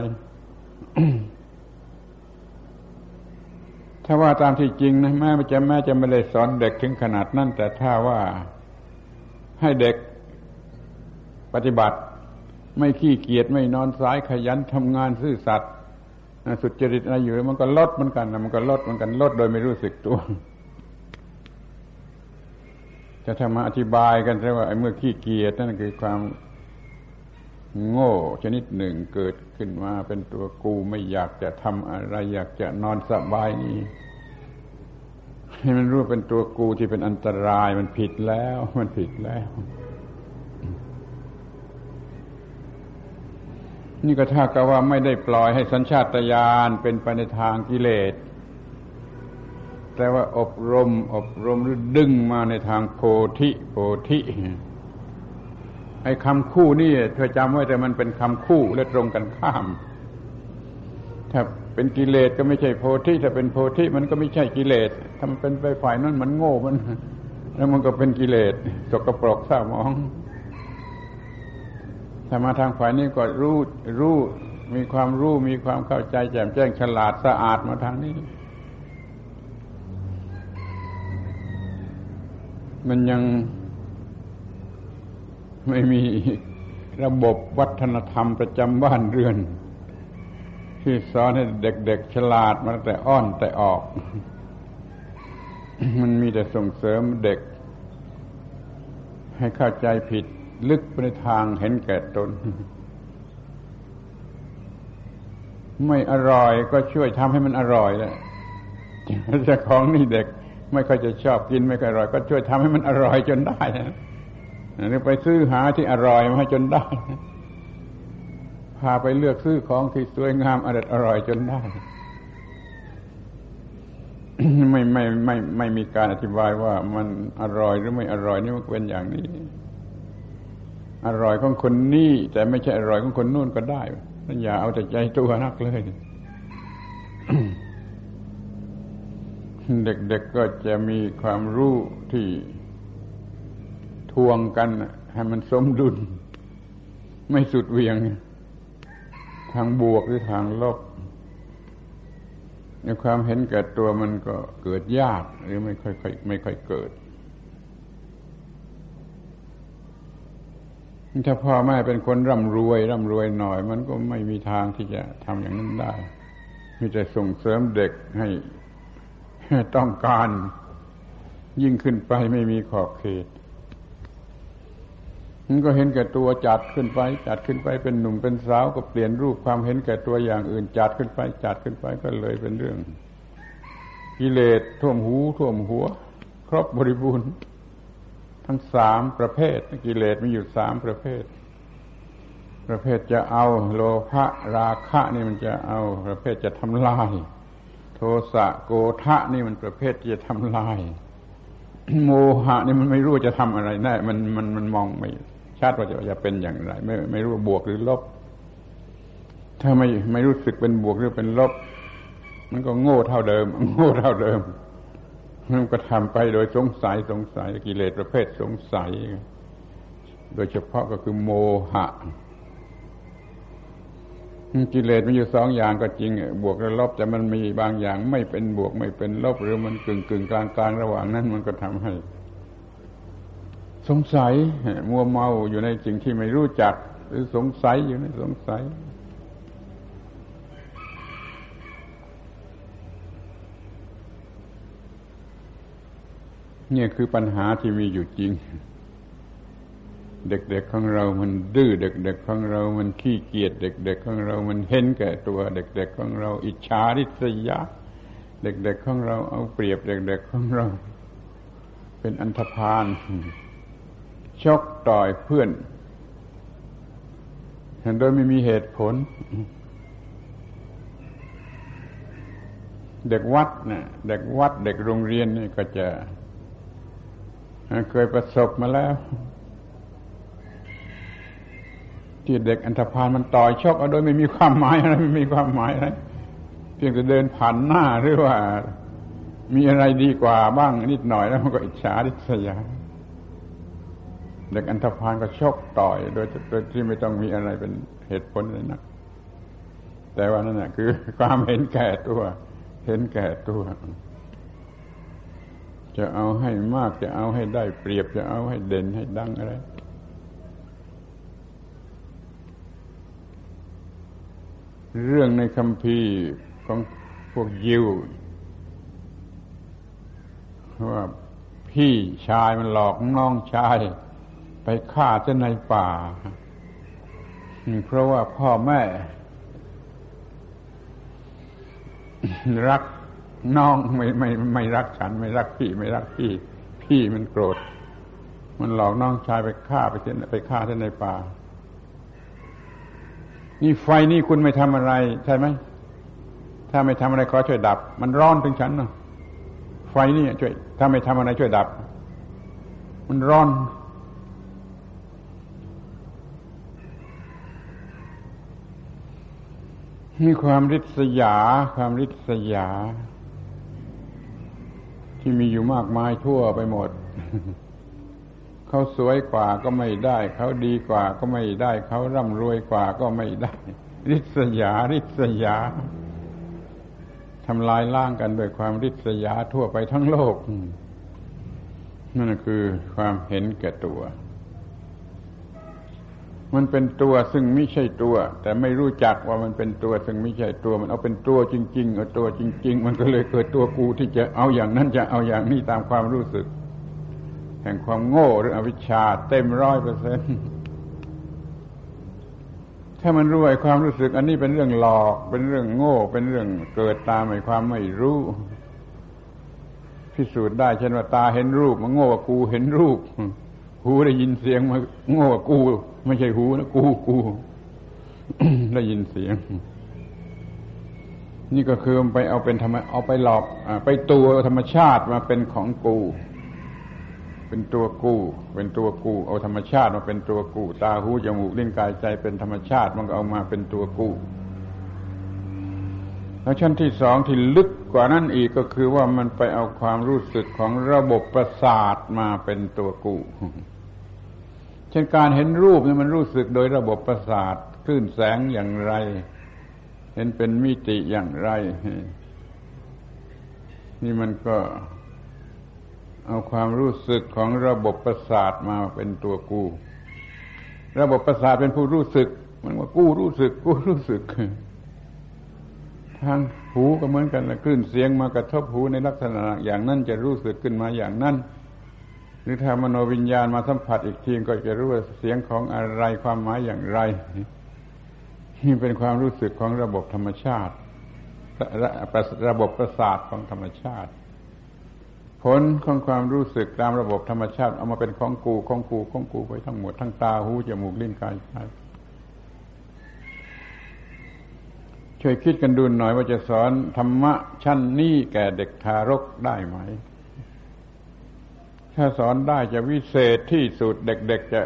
ถ้าว่าตามที่จริงนะแม่จะแม่จะไม่ได้สอนเด็กถึงขนาดนั้นแต่ถ้าว่า ให้เด็กปฏิบัติ ไม่ขี้เกียจไม่นอนสายขยันทำงานซื่อสัตย์สุจริตอะไรอยู่มันก็ลดเหมือนกันมันก็ลดเหมือนกันลดโดยไม่รู้สึกตัวจะทำมาอธิบายกันใช่ว่าไอ้เมื่อขี้เกียจนั่นคือความโง่ชนิดหนึ่งเกิดขึ้นมาเป็นตัวกูไม่อยากจะทำอะไร อยากจะนอนสบายนี้ มันรู้เป็นตัวกูที่เป็นอันตรายมันผิดแล้ว มันผิดแล้ว นี่ก็ถ้ากับว่าไม่ได้ปล่อยให้สัญชาตญาณเป็นไปในทางกิเลสแต่ว่าอบรม อบรมหรือดึงมาในทางโพธิโพธิไอ้คำคู่นี่เธอจำไว้แต่มันเป็นคำคู่และตรงกันข้าม ถ้า เป็นกิเลสก็ไม่ใช่โพธิถ้าเป็นโพธิมันก็ไม่ใช่กิเลสถ้ามันเป็นไปฝ่ายนั้นมันโง่มัน แล้วมันก็เป็นกิเลสสกปรกเศร้ามองถ้ามาทางฝ่ายนี้ก็รู้รู้มีความรู้มีความเข้าใจแจ่มแจ้งฉลาดสะอาดมาทางนี้ มันยังไม่มีระบบวัฒนธรรมประจำบ้านเรือน ที่สอนให้เด็กๆฉลาดมาแต่อ้อนแต่ออก มันมีแต่ส่งเสริมเด็ก ให้เข้าใจผิดลึกไปในทางเห็นแก่ตน ไม่อร่อยก็ช่วยทำให้มันอร่อยแหละเจ้าของนี่เด็ก ไม่ค่อยจะชอบกินไม่ค่อยอร่อย ก็ช่วยทำให้มันอร่อยจนได้นะหรือไปซื้อหาที่อร่อยมาจนได้ พาไปเลือกซื้อของที่สวยงามอร่อยอร่อยจนได้ ไม่ไม่ไม่ไม่มีการอธิบายว่ามันอร่อยหรือไม่อร่อยนี่มันเป็นอย่างนี้ อร่อยของคนนี้แต่ไม่ใช่อร่อยของคนนู่นก็ได้อย่าเอาแต่ใจตัวนักเลยเด็กๆก็จะมีความรู้ที่ทวงกันให้มันสมดุล ไม่สุดเวียง ทางบวกหรือทางลบในความเห็นแก่ตัวมันก็เกิดยากหรือไม่ค่อยไม่ค่อยเกิด ถ้าพ่อแม่เป็นคนร่ำรวยร่ำรวยหน่อย มันก็ไม่มีทางที่จะทำอย่างนั้นได้ มีแต่ส่งเสริมเด็กให้ต้องการ ยิ่งขึ้นไปไม่มีขอบเขต มันก็เห็นแก่ตัวจัดขึ้นไป จัดขึ้นไปเป็นหนุ่มเป็นสาวก็เปลี่ยนรูปความเห็นแก่ตัวอย่างอื่น จัดขึ้นไป จัดขึ้นไปก็เลยเป็นเรื่องกิเลสท่วมหูท่วมหัว ครบบริบูรณ์ ทั้งสามประเภทกิเลสมีอยู่สามประเภท ประเภทจะเอาโลภะราคะนี่มันจะเอา ประเภทจะทำลาย โทสะโกทะนี่มันประเภทจะทำลาย โมหะนี่มันไม่รู้จะทำอะไรแน่มันมันมันมองไม่ ชัดว่าจะจะเป็นอย่างไร ไม่ไม่รู้บวกหรือลบ ถ้าไม่ไม่รู้สึกเป็นบวกหรือเป็นลบ มันก็โง่เท่าเดิม โง่เท่าเดิมมันก็ทำไปโดยสงสัยสงสัยกิเลสประเภทสงสัย โดยเฉพาะก็คือโมหะกิเลสมันอยู่สองอย่างก็จริง บวกและลบแต่มันมีบางอย่างไม่เป็นบวกไม่เป็นลบหรือมันกึ่งกึ่งกลางกลางระหว่างนั้น มันก็ทำให้ งสัย มัวเมาอยู่ในสิ่งที่ไม่รู้จัก หรือสงสัยอยู่ในสงสัย เนี่ยคือปัญหาที่มีอยู่จริง เด็กๆของเรามันดื้อเด็ก ๆ ของเรามันขี้เกียจเด็ก ๆ ของเรามันเห็นแก่ตัว เด็ก ๆ ของเรา อิจฉาริษยาเด็ก ๆ ของเราเอาเปรียบเด็ก ๆ ของเรา เป็นอันธพาล ชกต่อยเพื่อนโดยไม่มีเหตุผล เด็กวัดนะเด็กวัด เด็กโรงเรียนนี่ก็จะเคยประสบมาแล้ว ที่เด็กอันธพาลมันต่อยชกเอาโดยไม่มีความหมายอะไรไม่มีความหมายอะไรเพียงแต่เดินผ่านหน้าหรือว่า มีอะไรดีกว่าบ้างนิดหน่อยแล้วมันก็อิจฉาริษยา เด็กอันธพาลก็ชกต่อย โดยโดยที่ไม่ต้องมีอะไรเป็นเหตุผลเลยนะแต่ว่านั่นแหะคือ ความเห็นแก่ตัว เห็นแก่ตัว จะเอาให้มากจะเอาให้ได้เปรียบจะเอาให้เด่นให้ดังอะไรเรื่องในคำพีของพวกยิวว่าพี่ชายมันหลอกน้องชาย ไปฆ่าจะในป่าเพราะว่าพ่อแม่ รักน้องไม่ไม่ไม่รักฉัน ไม่รักพี่ ไม่รักพี่ พี่มันโกรธ มันหลอกน้องชายไปฆ่าไปเไปฆ่าจะในป่า นี่ไฟนี่คุณไม่ทำอะไร ใช่ไหมถ้าไม่ทำอะไรขอช่วยดับ มันร้อนถึงฉันเนาะไฟนี่ช่วย ถ้าไม่ทำอะไรช่วยดับ มันร้อน มีความริษยา ความริษยา ที่มีอยู่มากมายทั่วไปหมด เขาสวยกว่าก็ไม่ได้ เขาดีกว่าก็ไม่ได้ เขาร่ำรวยกว่าก็ไม่ได้ ริษยา ริษยาทำลายล่างกันโดยความริษยาทั่วไปทั้งโลก นั่นคือความเห็นแก่ตัว มันเป็นตัวซึ่งไม่ใช่ตัว แต่ไม่รู้จักว่ามันเป็นตัวซึ่งไม่ใช่ตัว มันเอาเป็นตัวจริงๆเอาตัวจริง ๆ มันก็เลยเกิดตัวกูที่จะเอาอย่างนั้นจะเอาอย่างนี้ตามความรู้สึก แห่งความโง่หรืออวิชชาเต็มร้อยเปอร์เซ็นต์ถ้ามันรู้ไอ้ความรู้สึก อันนี้เป็นเรื่องหลอกเป็นเรื่องโง่ เป็นเรื่องเกิดตามไอ้ความไม่รู้ พิสูจน์ได้เช่นว่าตาเห็นรูปมันโง่กว่ากูเห็นรูป หูได้ยินเสียงมันโง่กว่ากู ไม่ใช่หูนะกูกูได้ยินเสียง นี่ก็คือไปเอาเป็นธรรมเอาไปหลอกไปตัวธรรมชาติมาเป็นของกู เป็นตัวกู เป็นตัวกู เอาธรรมชาติมาเป็นตัวกู ตาหูจมูกลิ้นกายใจเป็นธรรมชาติมันก็เอามาเป็นตัวกูแล้วชั้นที่สองที่ลึกกว่านั้นอีกก็คือว่ามันไปเอาความรู้สึกของระบบประสาทมาเป็นตัวกู้ เช่นการเห็นรูปเนี่ยมันรู้สึกโดยระบบประสาทคลื่นแสงอย่างไร เห็นเป็นมิติอย่างไร นี่มันก็เอาความรู้สึกของระบบประสาทมาเป็นตัวกู ระบบประสาทเป็นผู้รู้สึก มันว่ากู้รู้สึก กู้รู้สึก ทางหูก็เหมือนกันนะคลื่นเสียงมากระทบหูในลักษณะอย่างนั้นจะรู้สึกขึ้นมาอย่างนั้น หรือถ้ามโนวิญญาณมาสัมผัสอีกทีก็จะรู้ว่าเสียงของอะไรความหมายอย่างไรนี่เป็นความรู้สึกของระบบธรรมชาติระบบประสาทของธรรมชาติ ผลของความรู้สึกตามระบบธรรมชาติ เอามาเป็นของกูของกูของกูไปทั้งหมดทั้งตาหูจมูกลิ้นกายใจช่วยคิดกันดูหน่อยว่าจะสอนธรรมะชั้นนี้แก่เด็กทารกได้ไหม ถ้าสอนได้จะวิเศษที่สุดเด็กๆจะ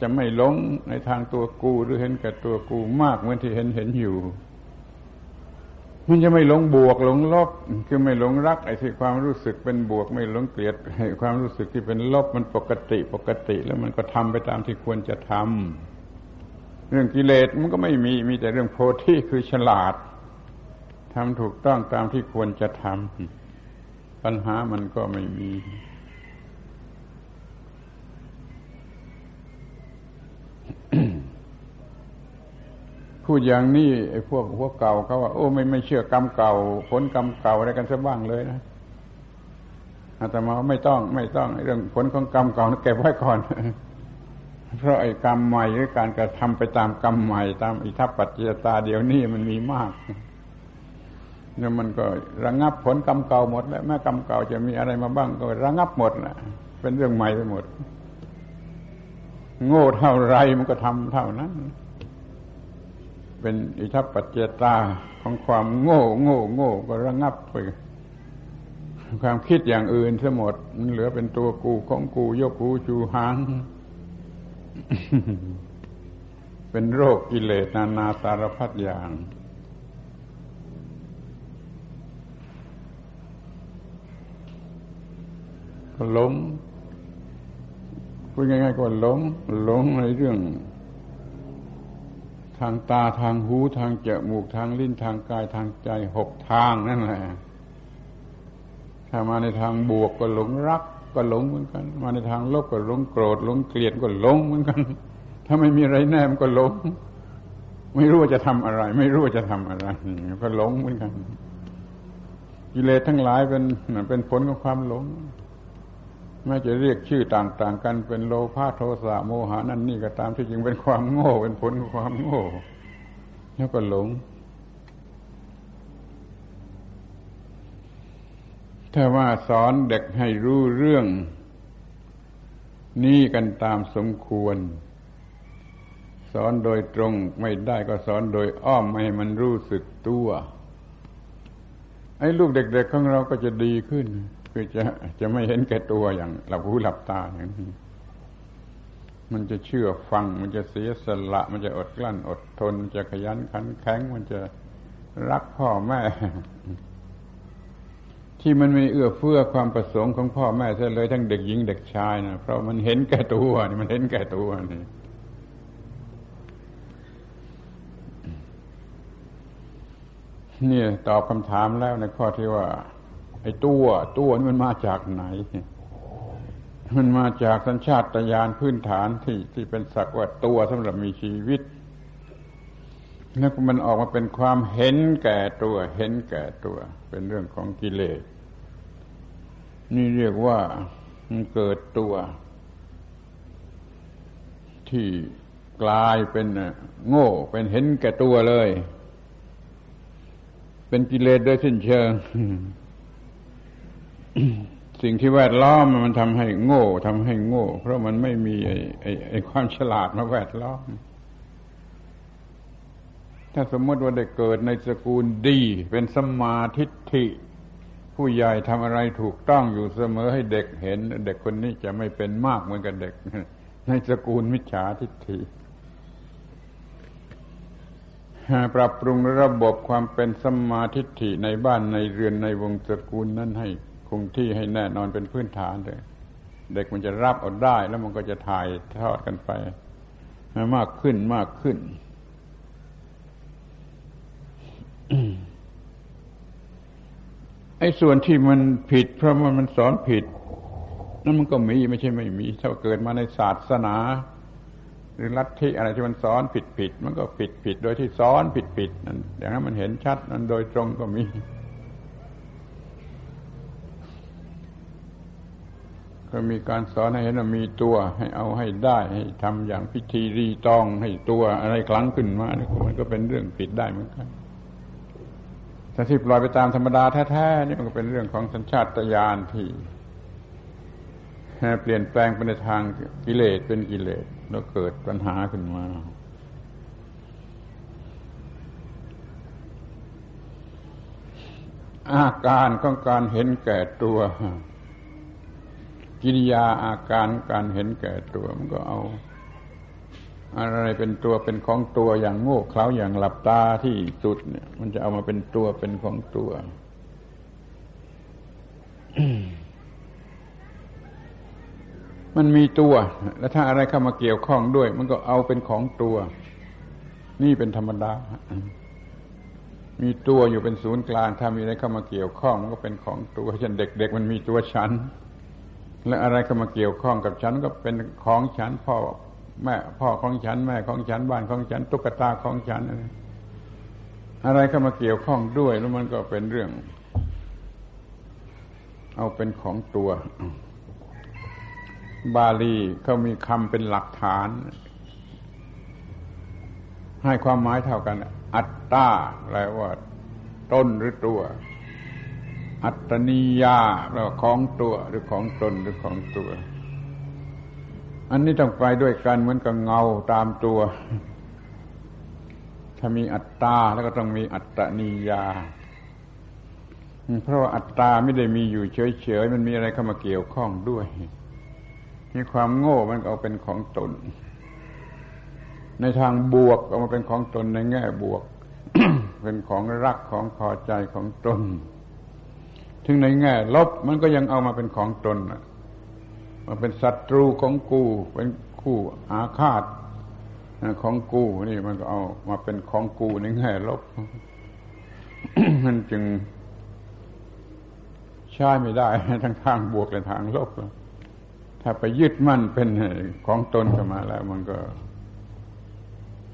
จะไม่หลงในทางตัวกูหรือเห็นแก่ตัวกูมากเหมือนที่เห็นเห็นอยู่ มันจะไม่หลงบวกหลงลบ คือไม่หลงรักไอ้ที่ความรู้สึกเป็นบวก ไม่หลงเกลียดความรู้สึกที่เป็นลบมันปกติปกติ แล้วมันก็ทำไปตามที่ควรจะทำเรื่องกิเลสมันก็ไม่มีมีแต่เรื่องโพธิคือฉลาดทำถูกต้องตามที่ควรจะทำปัญหามันก็ไม่มี พูดอย่างนี้ไอ้พวกพวเก่าเขาว่าโอ้ไม่ไม่เชื่อกรรมเก่า ผลกรรมเก่าอะไรกันซะบ้างเลยนะอาตมาไม่ต้องไม่ต้องเรื่องผลของกรรมเก่าเก็บไว้ก่อนเพราะไอ้กรรมใหม่หรือการกระทำไปตามกรรมใหม่ ตามอิทัปปัจจยตาเดี๋ยวนี้มันมีมากเนี่ยมันก็ระงับผลกรรมเก่าหมด แล้วแม้กรรมเก่าจะมีอะไรมาบ้างก็ระงับหมดแหละเป็นเรื่องใหม่ไปหมด โง่เท่าไรมันก็ทำเท่านั้น เป็นอิทัปปัจเจตาของความโง่ โง่ โง่ ก็ระงับไป ความคิดอย่างอื่นทั้งหมด มันเหลือเป็นตัวกูของกูยกกูจูหาง เป็นโรคกิเลสนานาสารพัดอย่างก็หลงพูดง่ายๆก็หลงหลงในเรื่อง ทางตาทางหูทางจมูกทางลิ้นทางกายทางใจหกทางนั่นแหละถ้ามาในทางบวกก็หลงรักก็หลงเหมือนกัน มาในทางลบก็หลงโกรธหลงเกลียดก็หลงเหมือนกัน ถ้าไม่มีอะไรแน่มันก็หลง ไม่รู้ว่าจะทำอะไร ไม่รู้ว่าจะทำอะไรก็หลงเหมือนกันกิเลสทั้งหลายเป็นเป็นผลของความหลง แม้จะเรียกชื่อต่างๆกันเป็นโลภะโทสะโมหานั่นนี่ก็ตามที่จริงเป็นความโง่ เป็นผลของความโง่ แล้วก็หลง ถ้าว่าสอนเด็กให้รู้เรื่อง นี้กันตามสมควร สอนโดยตรงไม่ได้ก็สอนโดยอ้อมให้มันรู้สึกตัว ไอ้ลูกเด็ก ๆ ของเราก็จะดีขึ้น คือจะจะไม่เห็นแก่ตัวอย่างหลับหูหลับตาอย่างนี้มันจะเชื่อฟัง มันจะเสียสละ มันจะอดกลั้นอดทนมันจะขยันขันแข็ง มันจะรักพ่อแม่ ที่มันไม่เอื้อเฟื้อความประสงค์ของพ่อแม่เสียเลยทั้งเด็กหญิงเด็กชายนะเพราะมันเห็นแก่ตัวนี่มันเห็นแก่ตัวนี่นี่ตอบคำถามแล้วในข้อที่ว่า ไอ้ตัวตัวนี่มันมาจากไหน มันมาจากสัญชาตญาณพื้นฐานที่ที่เป็นสักว่าตัวสำหรับมีชีวิตแล้วมันออกมาเป็นความเห็นแก่ตัว เห็นแก่ตัว เป็นเรื่องของกิเลส นี่เรียกว่ามันเกิดตัว ที่กลายเป็นโง่ เป็นเห็นแก่ตัวเลย เป็นกิเลสโดยสิ้นเชิง สิ่งที่แวดล้อมมันทำให้โง่ทำให้โง่ เพราะมันไม่มีไอ้ไอ้ไอความฉลาดมาแวดล้อม ถ้าสมมติว่าได้เกิดในสกุลดี เป็นสมาธิิผู้ใหญ่ทำอะไรถูกต้องอยู่เสมอให้เด็กเห็น เด็กคนนี้จะไม่เป็นมากเหมือนกับเด็ก ในสกุลมิจฉาทิฏฐิปรับปรุงระบบความเป็นสมาธิฐิในบ้านในเรือนในวงตระกูลนั้นให้ งที่ให้แน่นอนเป็นพื้นฐานเลยเด็กมันจะรับเอาได้ แล้วมันก็จะถ่ายทอดกันไป มากขึ้นมากขึ้นไอ้ส่วนที่มันผิด เพราะว่ามันสอนผิด นั่นมันก็มีไม่ใช่ไม่มี ถ้าเกิดมาในศาสนา หรือลัทธิอะไรที่มันสอนผิดผิด มันก็ผิดผิดโดยที่สอนผิดผิดนั่นอย่างนั้นมันเห็นชัดนั้นโดยตรงก็มี ก็มีการสอนให้เห็นว่ามีตัว ให้เอาให้ได้ให้ทำอย่างพิธีรีตองให้ตัวอะไรคลังขึ้นมามันก็เป็นเรื่องผิดได้เหมือนกันถ้าที่ปล่อยไปตามธรรมดาแท้ๆนี่มันก็เป็นเรื่องของสัญชาตญาณที่เปลี่ยนแปลงไปในทางกิเลสเป็นกิเลสแล้วเกิดปัญหาขึ้นมาอาการของการเห็นแก่ตัว กิริยาอาการการเห็นแก่ตัว มันก็เอา อะไรเป็นตัวเป็นของตัวอย่างโง่เขลาอย่างหลับตาที่สุดเนี่ย มันจะเอามาเป็นตัวเป็นของตัวมันมีตัว แล้วถ้าอะไรเข้ามาเกี่ยวข้องด้วย มันก็เอาเป็นของตัว นี่เป็นธรรมดา มีตัวอยู่เป็นศูนย์กลาง ถ้ามีอะไรเข้ามาเกี่ยวข้อง มันก็เป็นของตัว เช่นเด็ก ๆ มันมีตัวฉัน และอะไรเข้ามาเกี่ยวข้องกับฉันก็เป็นของฉันพ่อแม่พ่อของฉันแม่ของฉันบ้านของฉันตุ๊กตาของฉันอะไรเข้ามาเกี่ยวข้องด้วยแล้วมันก็เป็นเรื่อง เอาเป็นของตัว บาลีเขามีคำเป็นหลักฐาน ให้ความหมายเท่ากัน อัตตาแปลว่า ต้นหรือตัว อัตนิยาแปลว่าของตัวหรือของตนหรือของตัว อันนี้ต้องไปด้วยกันเหมือนกับเงาตามตัว ถ้ามีอัตตาแล้วก็ต้องมีอัตนิยา เพราะว่าอัตตาไม่ได้มีอยู่เฉยๆมันมีอะไรเข้ามาเกี่ยวข้องด้วยมีความโง่มันเอาเป็นของตน ในทางบวกเอามาเป็นของตนในแง่บวก เป็นของรักของพอใจของตน ถึงในแง่ลบมันก็ยังเอามาเป็นของตนมาเป็นศัตรูของกู เป็นคู่อาฆาตของกูนี่มันก็เอามาเป็นของกูในแง่ลบ มันจึงใช้ไม่ได้ทั้งทางบวกและทางลบถ้าไปยึดมั่นเป็นของตนขึ้นมาแล้ว มันก็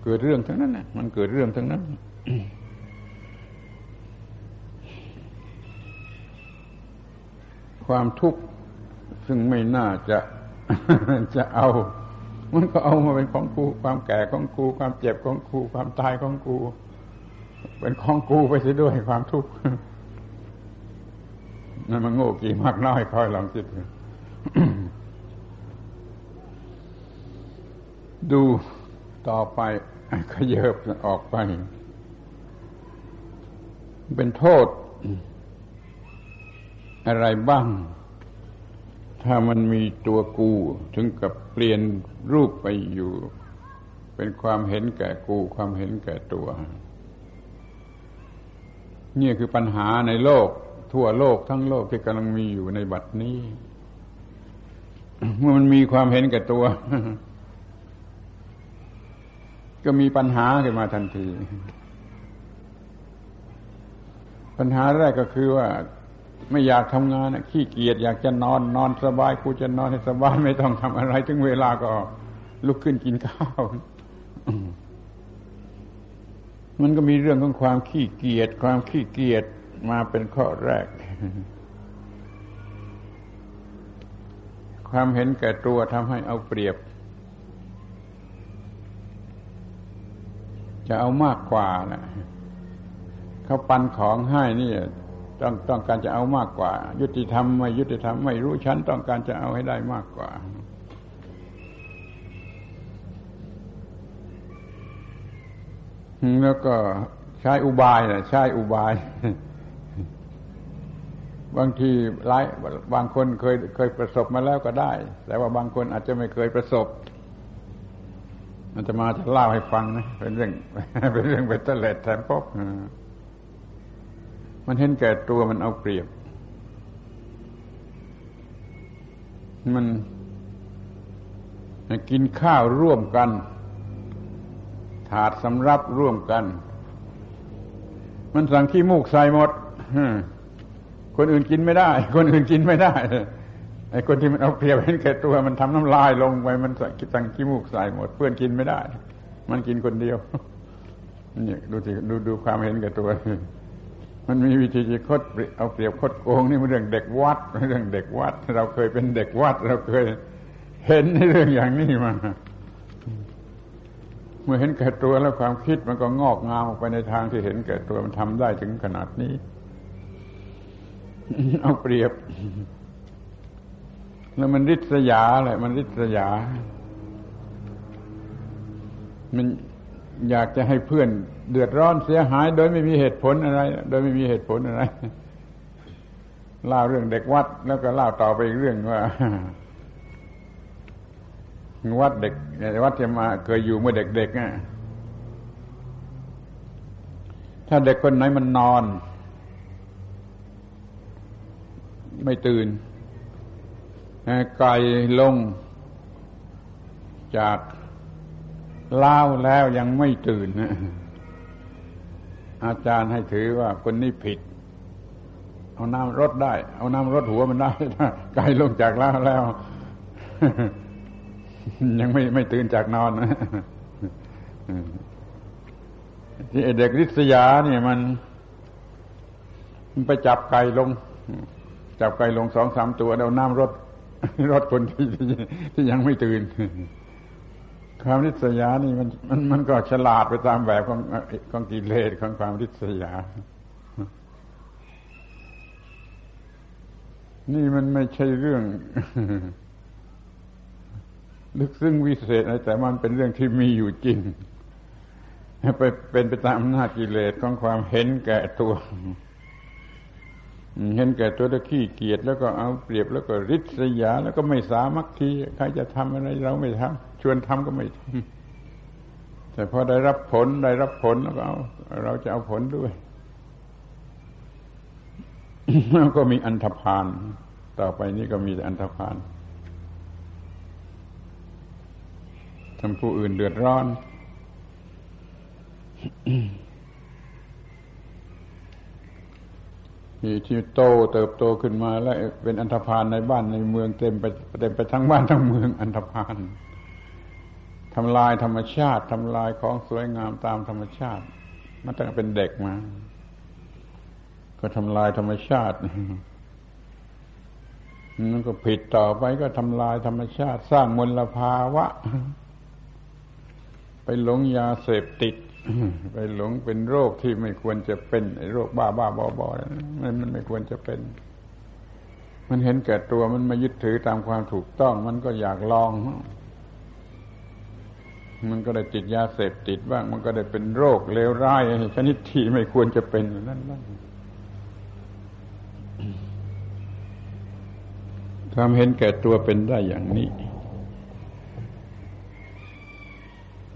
เกิดเรื่องทั้งนั้นนะมันเกิดเรื่องทั้งนั้น ความทุกข์ซึ่งไม่น่าจะจะเอา มันก็เอามาเป็นของกู ความแก่ของกู ความเจ็บของกู ความตายของกู เป็นของกูไปเสียด้วยความทุกข์นั่นมันโง่กี่มากน้อยคอยลองคิดดูต่อไปขยเบออกไป เป็นโทษ อะไรบ้าง ถ้ามันมีตัวกู ถึงกับเปลี่ยนรูปไปอยู่ เป็นความเห็นแก่กู ความเห็นแก่ตัว นี่คือปัญหาในโลก ทั่วโลกทั้งโลกที่กำลังมีอยู่ในบัดนี้ เมื่อมันมีความเห็นแก่ตัว ก็มีปัญหาขึ้นมาทันที ปัญหาแรกก็คือว่า ไม่อยากทำงานขี้เกียจอยากจะนอนนอนสบายกูจะนอนให้สบายไม่ต้องทำอะไร ถึงเวลาก็ลุกขึ้นกินข้าวมันก็มีเรื่องของความขี้เกียจความขี้เกียจมาเป็นข้อแรก ความเห็นแก่ตัวทำให้เอาเปรียบ จะเอามากกว่านะเขาปันของให้นี่ ต้องต้องการจะเอามากกว่า ยุติธรรมไม่ยุติธรรมไม่รู้ฉันต้องการจะเอาให้ได้มากกว่า แล้วก็ใช้อุบายนะใช้อุบาย บางทีหลายบางคนเคยเคยประสบมาแล้วก็ได้ แต่ว่าบางคนอาจจะไม่เคยประสบมันจะมาจะเล่าให้ฟังนะเป็นเรื่องเป็นเรื่องเบตเตอร์เลตแทนป๊อ มันเห็นแก่ตัวมันเอาเปรียบ มันกินข้าวร่วมกัน ถาดสำรับร่วมกัน มันสั่งขี้มูกใส่หมดคนอื่นกินไม่ได้ คนอื่นกินไม่ได้ไอ้คนที่มันเอาเปรียบเห็นแก่ตัวมันทำน้ำลายลงไปมันสั่งขี้มูกใส่หมด เพื่อนกินไม่ได้ มันกินคนเดียวนี่ดูสิดูดูความเห็นแก่ตัว มันมีวิธีคดเอาเปรียบคดโกงนี่มันเรื่องเด็กวัดเรื่องเด็กวัด เราเคยเป็นเด็กวัด เราเคยเห็นในเรื่องอย่างนี้มาเมื่อเห็นแก่ตัวแล้วความคิดมันก็งอกงามออกไปในทางที่เห็นแก่ตัวมันทำได้ถึงขนาดนี้ เอาเปรียบ แล้วมันริษยาอะไรมันริษยา มันอยากจะให้เพื่อน เดือดร้อนเสียหาย โดยไม่มีเหตุผลอะไร โดยไม่มีเหตุผลอะไรเล่าเรื่องเด็กวัด แล้วก็เล่าต่อไปอีกเรื่องว่าวัดเด็กวัดที่มาเคยอยู่เมื่อเด็กๆนะถ้าเด็กคนไหนมันนอน ไม่ตื่นไกลลง จากเล่าแล้วยังไม่ตื่น อาจารย์ให้ถือว่าคนนี้ผิด เอาน้ำรดได้ เอาน้ำรดหัวมันได้ไกลลงจากล่าแล้ว ยังไม่ไม่ตื่นจากนอนที่เด็กริษยาเนี่ยมัน มันไปจับไก่ลง จับไก่ลงสองสามตัวเอาน้ำรดรถคนที่ที่ยังไม่ตื่น ความริษยานี่มันมันมันก็ฉลาดไปตามแบบของของกิเลสของความริษยา นี่มันไม่ใช่เรื่อง ลึกซึ้งวิเศษอะไรแต่มันเป็นเรื่องที่มีอยู่จริงไปเป็นไปตามอำนาจกิเลสของความเห็นแก่ตัว เห็นแก่ตัวแล้วขี้เกียจแล้วก็เอาเปรียบแล้วก็ริษยา แล้วก็ไม่สามัคคีใครจะทำอะไรเราไม่ทำ ชวนทำก็ไม่ทำแต่พอได้รับผลได้รับผลแล้วก็เอาเราจะเอาผลด้วยแล้วก็มีอันธพาลต่อไปนี้ก็มีแต่อันธพาลทำผู้อื่นเดือดร้อนที่ที่โตเติบโตขึ้นมาแล้วเป็นอันธพาลในบ้านในเมืองเต็มไปเต็มไปทั้งบ้านทั้งเมืองอันธพาล ทำลายธรรมชาติทำลายของสวยงามตามธรรมชาติมาตั้งเป็นเด็กมา ก็ทำลายธรรมชาตินั่นก็ผิดต่อไปก็ทำลายธรรมชาติ สร้างมลภาวะ ไปหลงยาเสพติด ไปหลงเป็นโรคที่ไม่ควรจะเป็นไอ้โรคบ้าบ้าบอบอมันมันไม่ควรจะเป็น มันเห็นแก่ตัวมันมายึดถือตามความถูกต้อง มันก็อยากลอง มันก็ได้ติดยาเสพติดบ้าง มันก็ได้เป็นโรคเลวร้ายชนิดที่ไม่ควรจะเป็นนั่นบ้างความเห็นแก่ตัวเป็นได้อย่างนี้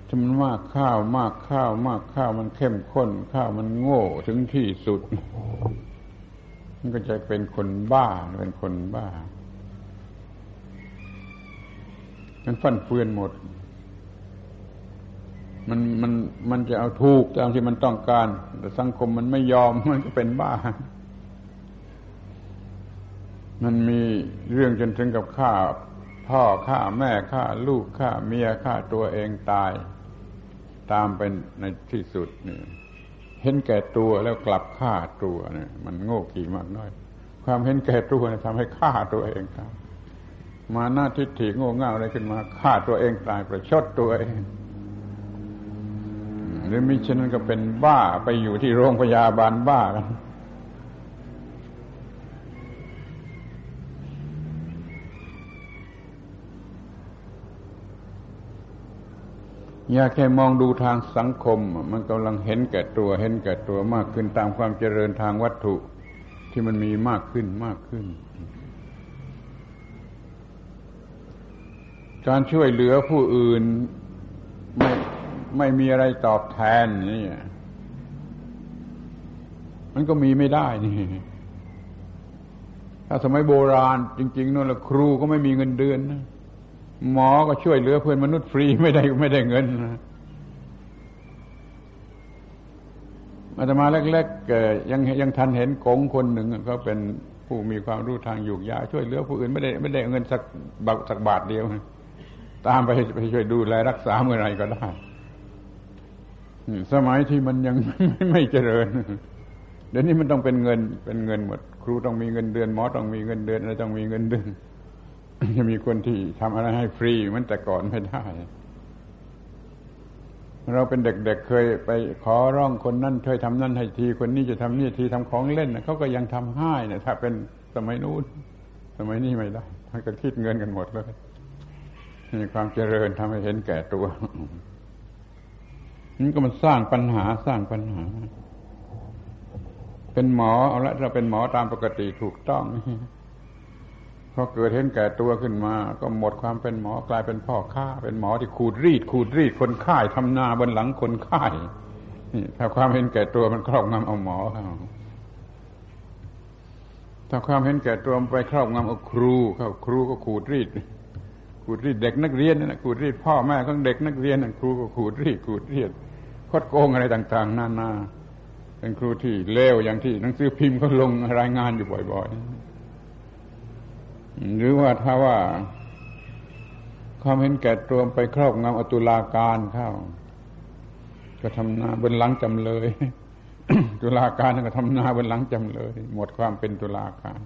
ถ้ามันมากข้าวมากข้าว มากข้าวมันเข้มข้น ข้าวมันโง่ถึงที่สุด มันก็จะเป็นคนบ้าเป็นคนบ้า มันฟันเฟือนหมด มันมันมันจะเอาถูกตามที่มันต้องการ แต่สังคมมันไม่ยอมมันก็เป็นบ้า มันมีเรื่องจนถึงกับฆ่า พ่อฆ่าแม่ฆ่าลูกฆ่าเมียฆ่าตัวเองตาย ตามเป็นในที่สุดนี่เห็นแก่ตัวแล้วกลับฆ่าตัวเนี่ย มันโง่กี่มากน้อย ความเห็นแก่ตัวทำให้ฆ่าตัวเองครับมาหน้าทิฏฐิโง่เง่าอะไรขึ้นมาฆ่าตัวเองตายประชดตัวเอง รือมิฉะนั้นก็เป็นบ้าไปอยู่ที่โรงพยาบาลบ้ากันอยากแค่มองดูทางสังคม มันกำลังเห็นแก่ตัวเห็นแก่ตัวมากขึ้นตามความเจริญทางวัตถุที่มันมีมากขึ้นมากขึ้น การช่วยเหลือผู้อื่นไม่ ไม่มีอะไรตอบแทนนี่มันก็มีไม่ได้นี่ ถ้าสมัยโบราณ จริง ๆนั่นแหละครูก็ไม่มีเงินเดือนนะหมอก็ช่วยเหลือเพื่อนมนุษย์ฟรีไม่ได้ไม่ได้เงินอาตมาเล็กๆยังยังทันเห็นกงคนหนึ่งเขาเป็นผู้มีความรู้ทางยูกยาช่วยเหลือผู้อื่นไม่ได้ไม่ได้เงินสักบาทสักบาทเดียว ตามไปไปช่วยดูแลรักษาเมื่อไรก็ได้ สมัยที่มันยังไม่ไมเจริญ เดี๋ยวนี้มันต้องเป็นเงิน เป็นเงินหมด ครูต้องมีเงินเดือนหมอต้องมีเงินเดือนอะไรต้องมีเงินเดือนจะมีคนที่ทำอะไรให้ฟรีเหมือนแต่ก่อนไม่ได้เราเป็นเด็กๆเเคยไปขอร้องคนนั่นช่วยทำนั่นให้ที คนนี้จะทำนี่ทีทำของเล่นเขาก็ยังทำให้เนี่ยถ้าเป็นสมัยนู้นสมัยนี้ไม่ได้ท่านก็คิดเงินกันหมดเลยมีความเจริญทำให้เห็นแก่ตัว นี่ก็มันสร้างปัญหาสร้างปัญหา เป็นหมอเอาละเราเป็นหมอตามปกติถูกต้องพอเกิดเห็นแก่ตัวขึ้นมา ก็หมดความเป็นหมอกลายเป็นพ่อค้า เป็นหมอที่ขูดรีด ขูดรีดคนไข้ทำนาบนหลังคนไข้นี่ถ้าความเห็นแก่ตัวมันครอบงำเอาหมอเขาถ้าความเห็นแก่ตัวไปครอบงำเอาครูเขาครูก็ขูดรีด ขูดรีดเด็กนักเรียนนะขูดรีดพ่อแม่ของเด็กนักเรียนครูก็ขูดรีดขูดรีด คดโกงอะไรต่าง ๆนานาเป็นครูที่เลวอย่างที่หนังสือพิมพ์เขาลงรายงานอยู่บ่อยๆ หรือว่าถ้าว่าความเห็นแก่ตัวไปครอบงำอตุลาการเข้า ก็ทำนาบนหลังจำเลย ตุลาการก็ทำนาบนหลังจำเลย หมดความเป็นตุลาการ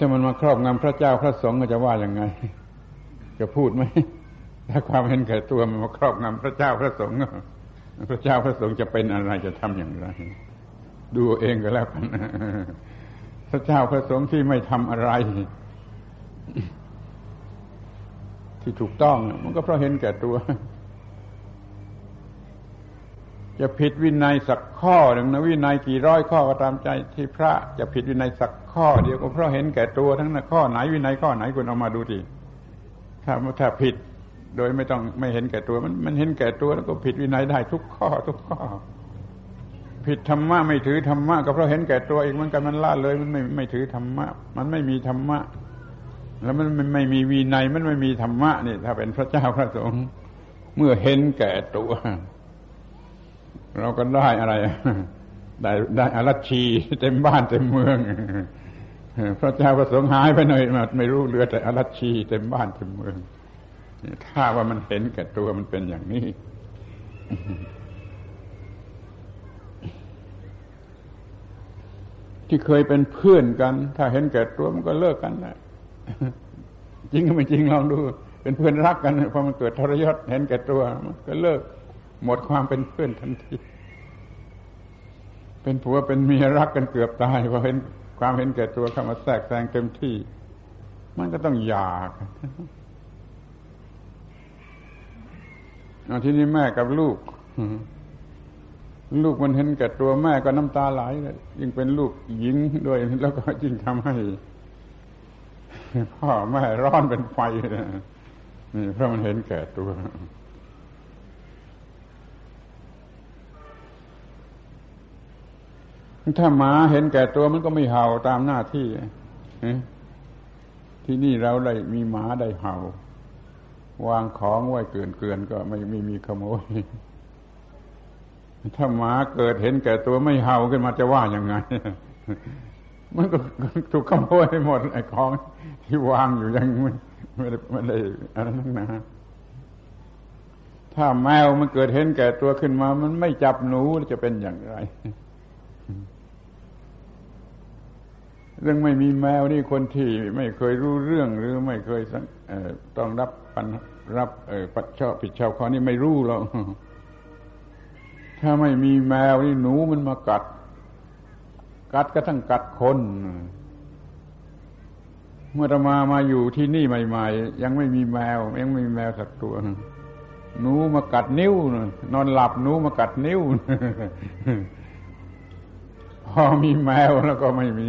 ถ้ามันมาครอบงำพระเจ้าพระสงฆ์ก็จะว่าอย่างไง จะพูดไหม ถ้าความเห็นแก่ตัวมันมาครอบงำพระเจ้าพระสงฆ์พระเจ้าพระสงฆ์จะเป็นอะไรจะทำอย่างไร ดูเองก็แล้วกันพระเจ้าพระสงฆ์ที่ไม่ทำอะไร ที่ถูกต้อง มันก็เพราะเห็นแก่ตัว จะผิดวินัยสักข้อหนึ่งนะวินัยกี่ร้อยข้อก็ตามใจที่พระจะผิดวินัยสักข้อ เดียวก็เพราะเห็นแก่ตัวทั้งนั้นข้อไหนวินัยข้อไหนคุณเอามาดูดิถ้าถ้าผิด โดยไม่ต้องไม่เห็นแก่ตัว มันมันเห็นแก่ตัวแล้วก็ผิดวินัยได้ทุกข้อทุกข้อ ผิดธรรมะไม่ถือธรรมะก็เพราะเห็นแก่ตัวเอีกเหมือนกันมันละเลยมันไม่ไม่ถือธรรมะ มันไม่มีธรรมะ แล้วมันไม่มีวีนัยมันไม่มีธรรมะนี่ ถ้าเป็นพระเจ้าพระสงฆ์เมื่อเห็นแก่ตัว เราก็ได้อะไร ได้ได้อรัชีเต็มบ้านเต็มเมืองพระเจ้าพระสงฆ์หายไปหน่อยไม่รู้เหลือแต่อรัชีเต็มบ้านเต็มเมือง ถ้าว่ามันเห็นแก่ตัวมันเป็นอย่างนี้ ที่เคยเป็นเพื่อนกัน ถ้าเห็นแก่ตัวมันก็เลิกกันนะจริงก็ไม่จริงลองดู เป็นเพื่อนรักกันพอมันเกิดทรยศเห็นแก่ตัวมันก็เลิก หมดความเป็นเพื่อนทันที เป็นผัวเป็นเมียรักกันเกือบตายพอเห็นความเห็นแก่ตัวเข้ามาแทรกแซงเต็มที่ มันก็ต้องหย่าก นทีนี้แม่กับลูก ลูกมันเห็นแก่ตัวแม่ก็น้ำตาไหลเลยยิ่งเป็นลูกหญิงด้วยแล้วก็ยิ่งทำให้พ่อแม่ร้อนเป็นไฟนี่เพราะมันเห็นแก่ตัวถ้าหมาเห็นแก่ตัวมันก็ไม่เห่าตามหน้าที่ที่นี่เราได้มีหมาได้เห่า วางของไว้เกินเกินก็ไม่ไม่มีขโมย ถ้าหมาเกิดเห็นแก่ตัวไม่เห่าขึ้นมาจะว่ายังไง มันก็ถูกขโมยหมดไอ้ของที่วางอยู่ยังไม่ไม่ได้ไม่ได้อะไรนั่นนะถ้าแมวมันเกิดเห็นแก่ตัวขึ้นมา มันไม่จับหนูจะเป็นอย่างไร เรื่องไม่มีแมวนี่คนที่ไม่เคยรู้เรื่องหรือไม่เคยต้องรับปัญรับปัดชอบผิดชอบข้อนี้ไม่รู้หรอกถ้าไม่มีแมวนี่หนูมันมากัด กัดก็ทั้งกัดคน เมื่อตมามาอยู่ที่นี่ใหม่ ๆ ยังไม่มีแมว ยังไม่มีแมวสักตัวหนูมากัดนิ้วนอนหลับหนูมากัดนิ้วพอมีแมวแล้วก็ไม่มี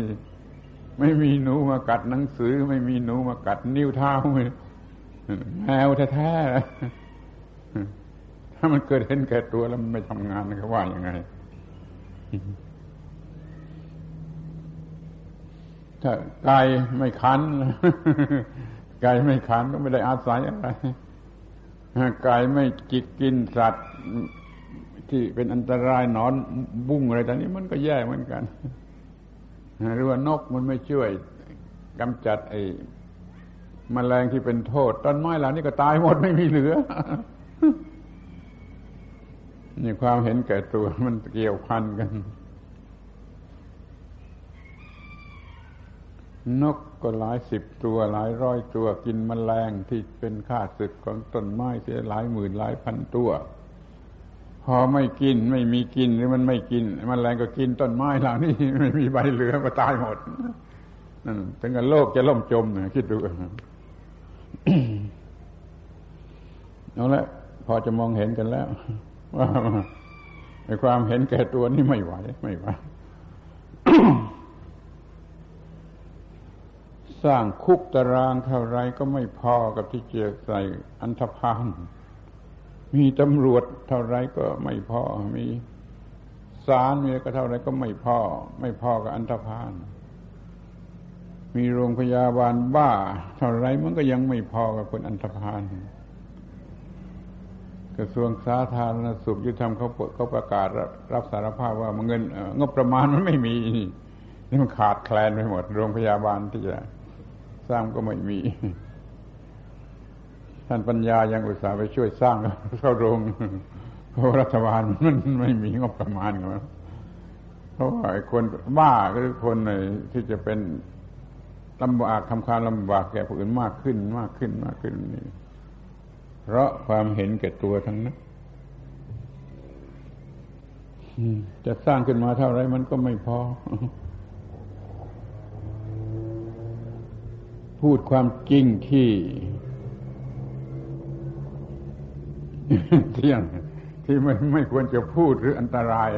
ไม่มีหนูมากัดหนังสือ ไม่มีหนูมากัดนิ้วเท้าแมวแท้ๆถ้ามันเกิดเห็นแก่ตัวแล้วมันไม่ทำงานก็ว่ายังไง ถ้าไก่ไม่คันไก่ไม่คันก็ไม่ได้อาศัยอะไรไก่ไม่จิกกินสัตว์ ที่เป็นอันตรายนอนบุ้งอะไรต่างนี้มันก็แย่เหมือนกัน หรือว่านกมันไม่ช่วยกำจัดไอ้มแมลงที่เป็นโทษ ต้นไม้เหล่านี้ก็ตายหมดไม่มีเหลือนี่ความเห็นแก่ตัวมันเกี่ยวพันกัน นกก็หลายสิบตัวหลายร้อยตัวกินมแมลงที่เป็นข้าศึกของต้นไม้เสียหลายหมื่นหลายพันตัว พอไม่กินไม่มีกินหรือมันไม่กินมันแมลงก็กินต้นไม้เหล่านี้ไม่มีใบเหลือก็ตายหมดนั่นถึงกับโลกจะล่มจมนะคิดดูเอาละพอจะมองเห็นกันแล้ว ว่าในความเห็นแก่ตัวนี่ไม่ไหวไม่ไหวสร้างคุกตารางเท่าไรก็ไม่พอกับที่เจียใส่อันธพาล มีตำรวจเท่าไรก็ไม่พอ มีศาลมีก็เท่าไรก็ไม่พอ ไม่พอกับอันธพาลมีโรงพยาบาลบ้า เท่าไรมันก็ยังไม่พอกับคนอันธพาลกระทรวงสาธารณสุขยุติธรรมเขาเขาประกาศรับสารภาพว่าเงินงบประมาณมันไม่มีนี่มันขาดแคลนไปหมด โรงพยาบาลที่จะสร้างก็ไม่มี ท่านปัญญายังอุตส่าห์ไปช่วยสร้างเข้าโรงเพราะรัฐบาลมันไม่มีงบประมาณกันเพราะว่าคนบ้าหรือคนที่จะเป็นลำบากทำความลำบากแก่ผู้อื่นมากขึ้นมากขึ้นมากขึ้นนี่เพราะความเห็นแก่ตัวทั้งนั้นจะสร้างขึ้นมาเท่าไรมันก็ไม่พอ พูดความจริงที่ เที่ยงที่มันไม่ควรจะพูดหรืออันตราย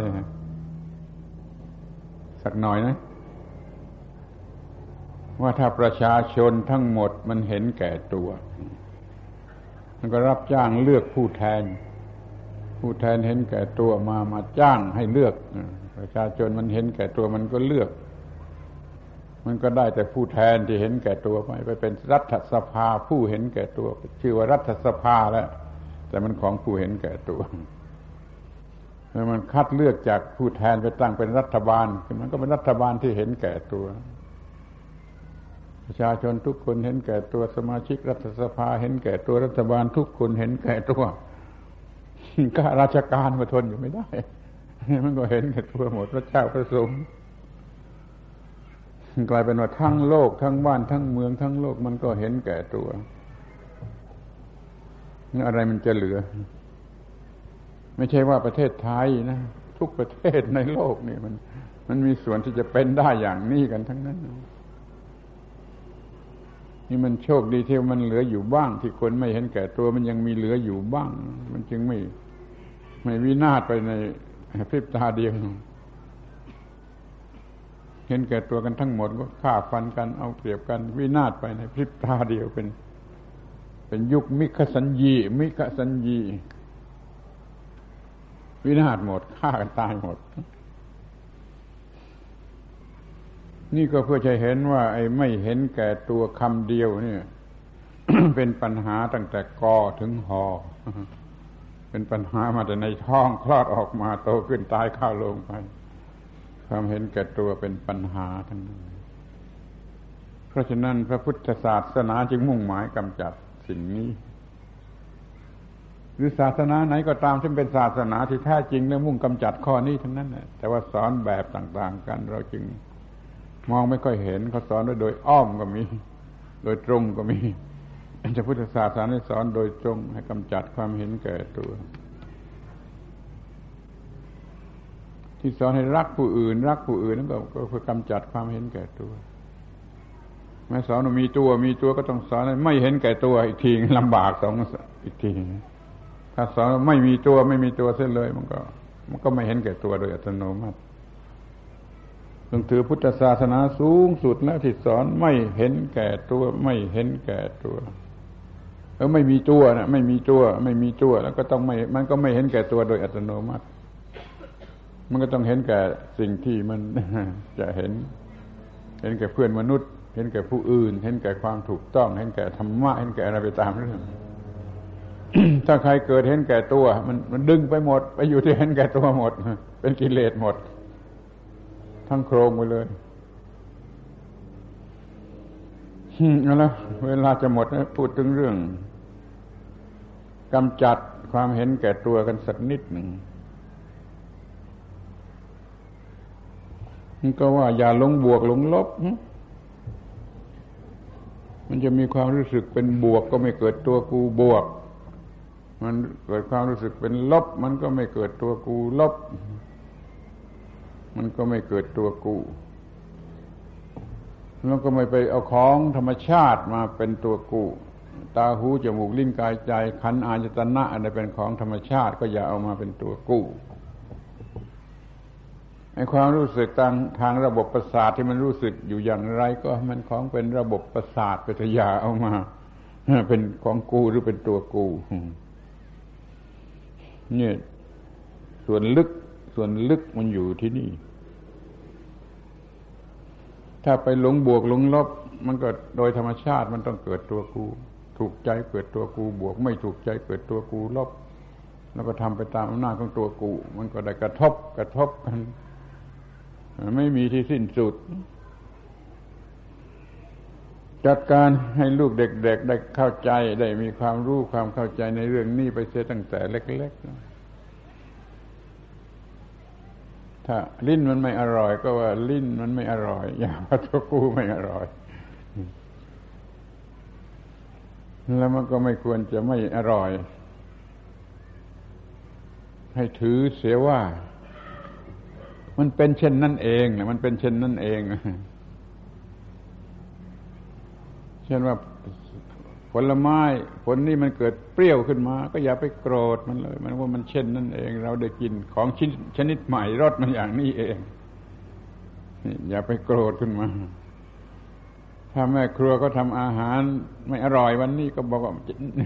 สักหน่อยนะ ว่าถ้าประชาชนทั้งหมดมันเห็นแก่ตัว มันก็รับจ้างเลือกผู้แทน ผู้แทนเห็นแก่ตัวมามาจ้างให้เลือก ประชาชนมันเห็นแก่ตัวมันก็เลือก มันก็ได้แต่ผู้แทนที่เห็นแก่ตัวไปไปเป็นรัฐสภาผู้เห็นแก่ตัวชื่อว่ารัฐสภาแล้ว แต่มันของผู้เห็นแก่ตัวแล้วมันคัดเลือกจากผู้แทนไปตั้งเป็นรัฐบาลมันก็เป็นรัฐบาลที่เห็นแก่ตัว ประชาชนทุกคนเห็นแก่ตัวสมาชิกรัฐสภาเห็นแก่ตัวรัฐบาลทุกคนเห็นแก่ตัวข้าราชการมาทนอยู่ไม่ได้ มันก็เห็นแก่ตัวหมดพระเจ้าพระสงฆ์กลายเป็นว่าทั้งโลกทั้งบ้านทั้งเมืองทั้งโลกมันก็เห็นแก่ตัว อะไรมันจะเหลือ ไม่ใช่ว่าประเทศไทยนะ ทุกประเทศในโลกนี่มัน มันมีส่วนที่จะเป็นได้อย่างนี้กันทั้งนั้น นี่มันโชคดีที่มันเหลืออยู่บ้าง ที่คนไม่เห็นแก่ตัวมันยังมีเหลืออยู่บ้าง มันจึงไม่ ไม่วินาศไปในพริบตาเดียวเห็นแก่ตัวกันทั้งหมดก็ฆ่าฟันกันเอาเปรียบกัน วินาศไปในพริบตาเดียวเป็น เป็นยุคมิคสัญญีมิคสัญญีวินาศหมดฆ่ากันตายหมด นี่ก็เพื่อจะเห็นว่า ไอ้ไม่เห็นแก่ตัวคำเดียวเนี่ย เป็นปัญหาตั้งแต่กอถึงหอ เป็นปัญหามาแต่ในท้องคลอดออกมาโตขึ้นตายข้าลงไป ความเห็นแก่ตัวเป็นปัญหาทั้งนั้น เพราะฉะนั้นพระพุทธศาสนาจึงมุ่งหมายกำจัด สิ่งนี้ หรือศาสนาไหนก็ตามที่เป็นศาสนาที่แท้จริงและมุ่งกำจัดข้อนี้ทั้งนั้นแหละแต่ว่าสอนแบบต่างๆกัน เราจึงมองไม่ค่อยเห็นเขาสอนโดยอ้อมก็มี โดยตรงก็มีจะพุทธศาสนาสอนโดยตรงให้กำจัดความเห็นแก่ตัว ที่สอนให้รักผู้อื่น รักผู้อื่นนั่นก็เพื่อกำจัดความเห็นแก่ตัว แม้สอนว่ามีตัวมีตัวก็ต้องสอนไม่เห็นแก่ตัวอีกทีลำบากสองอีกที ถ้าสอนไม่มีตัวไม่มีตัวเส้นเลย มันก็ มันก็ไม่เห็นแก่ตัวโดยอัตโนมัติต้องถือพุทธศาสนาสูงสุดแล้วที่สอนไม่เห็นแก่ตัวไม่เห็นแก่ตัวเออไม่มีตัวนะไม่มีตัว ไม่มีตัว แล้วก็ต้องไม่ มันก็ไม่เห็นแก่ตัวโดยอัตโนมัติ มันก็ต้องเห็นแก่สิ่งที่มันจะเห็น เห็นแก่เพื่อนมนุษย์ เห็นแก่ผู้อื่น เห็นแก่ความถูกต้อง เห็นแก่ธรรมะ เห็นแก่อะไรไปตามเรื่อง ถ้าใครเกิดเห็นแก่ตัว มันมันดึงไปหมด ไปอยู่ที่เห็นแก่ตัวหมด เป็นกิเลสหมด ทั้งโครงไปเลยเอาละเวลาจะหมดพูดถึงเรื่องกำจัดความเห็นแก่ตัวกันสักนิดหนึ่งก็ว่าอย่าลงบวกลงลบ มันจะมีความรู้สึกเป็นบวก ก็ไม่เกิดตัวกูบวก มันเกิดความรู้สึกเป็นลบ มันก็ไม่เกิดตัวกูลบ มันก็ไม่เกิดตัวกูแล้วก็ไม่ไปเอาของธรรมชาติมาเป็นตัวกูตาหูจมูกลิ้นกายใจขันอาจตนะอะไรเป็นของธรรมชาติ ก็อย่าเอามาเป็นตัวกู้ ความรู้สึกทางทางระบบประสาทที่มันรู้สึกอยู่อย่างไร ก็มันของเป็นระบบประสาทปัทยาเอามาเป็นของกูหรือเป็นตัวกูเนี่ยส่วนลึกส่วนลึกมันอยู่ที่นี่ ถ้าไปหลงบวกหลงลบ มันก็โดยธรรมชาติมันต้องเกิดตัวกู ถูกใจเกิดตัวกูบวก ไม่ถูกใจเกิดตัวกูลบ แล้วก็ทำไปตามอำนาจของตัวกู มันก็ได้กระทบกระทบกัน ไม่มีที่สิ้นสุด จัดการให้ลูกเด็ก ๆ ได้เข้าใจได้มีความรู้ความเข้าใจในเรื่องนี้ไปเสียตั้งแต่เล็ก ๆถ้าลิ้นมันไม่อร่อย ก็ว่าลิ้นมันไม่อร่อย อย่างว่าตัวกูไม่อร่อย แล้วมันก็ไม่ควรจะไม่อร่อย ให้ถือเสียว่า มันเป็นเช่นนั่นเองมันเป็นเช่นนั่นเอง เช่นว่าผลไม้ผลนี้มันเกิดเปรี้ยวขึ้นมา ก็อย่าไปโกรธมันเลย มันว่ามันเช่นนั่นเอง เราได้กินของชิ้นชนิดใหม่รสมันอย่างนี้เองอย่าไปโกรธขึ้นมา ถ้าแม่ครัวก็ทำอาหาร ไม่อร่อยวันนี้ก็บอกว่า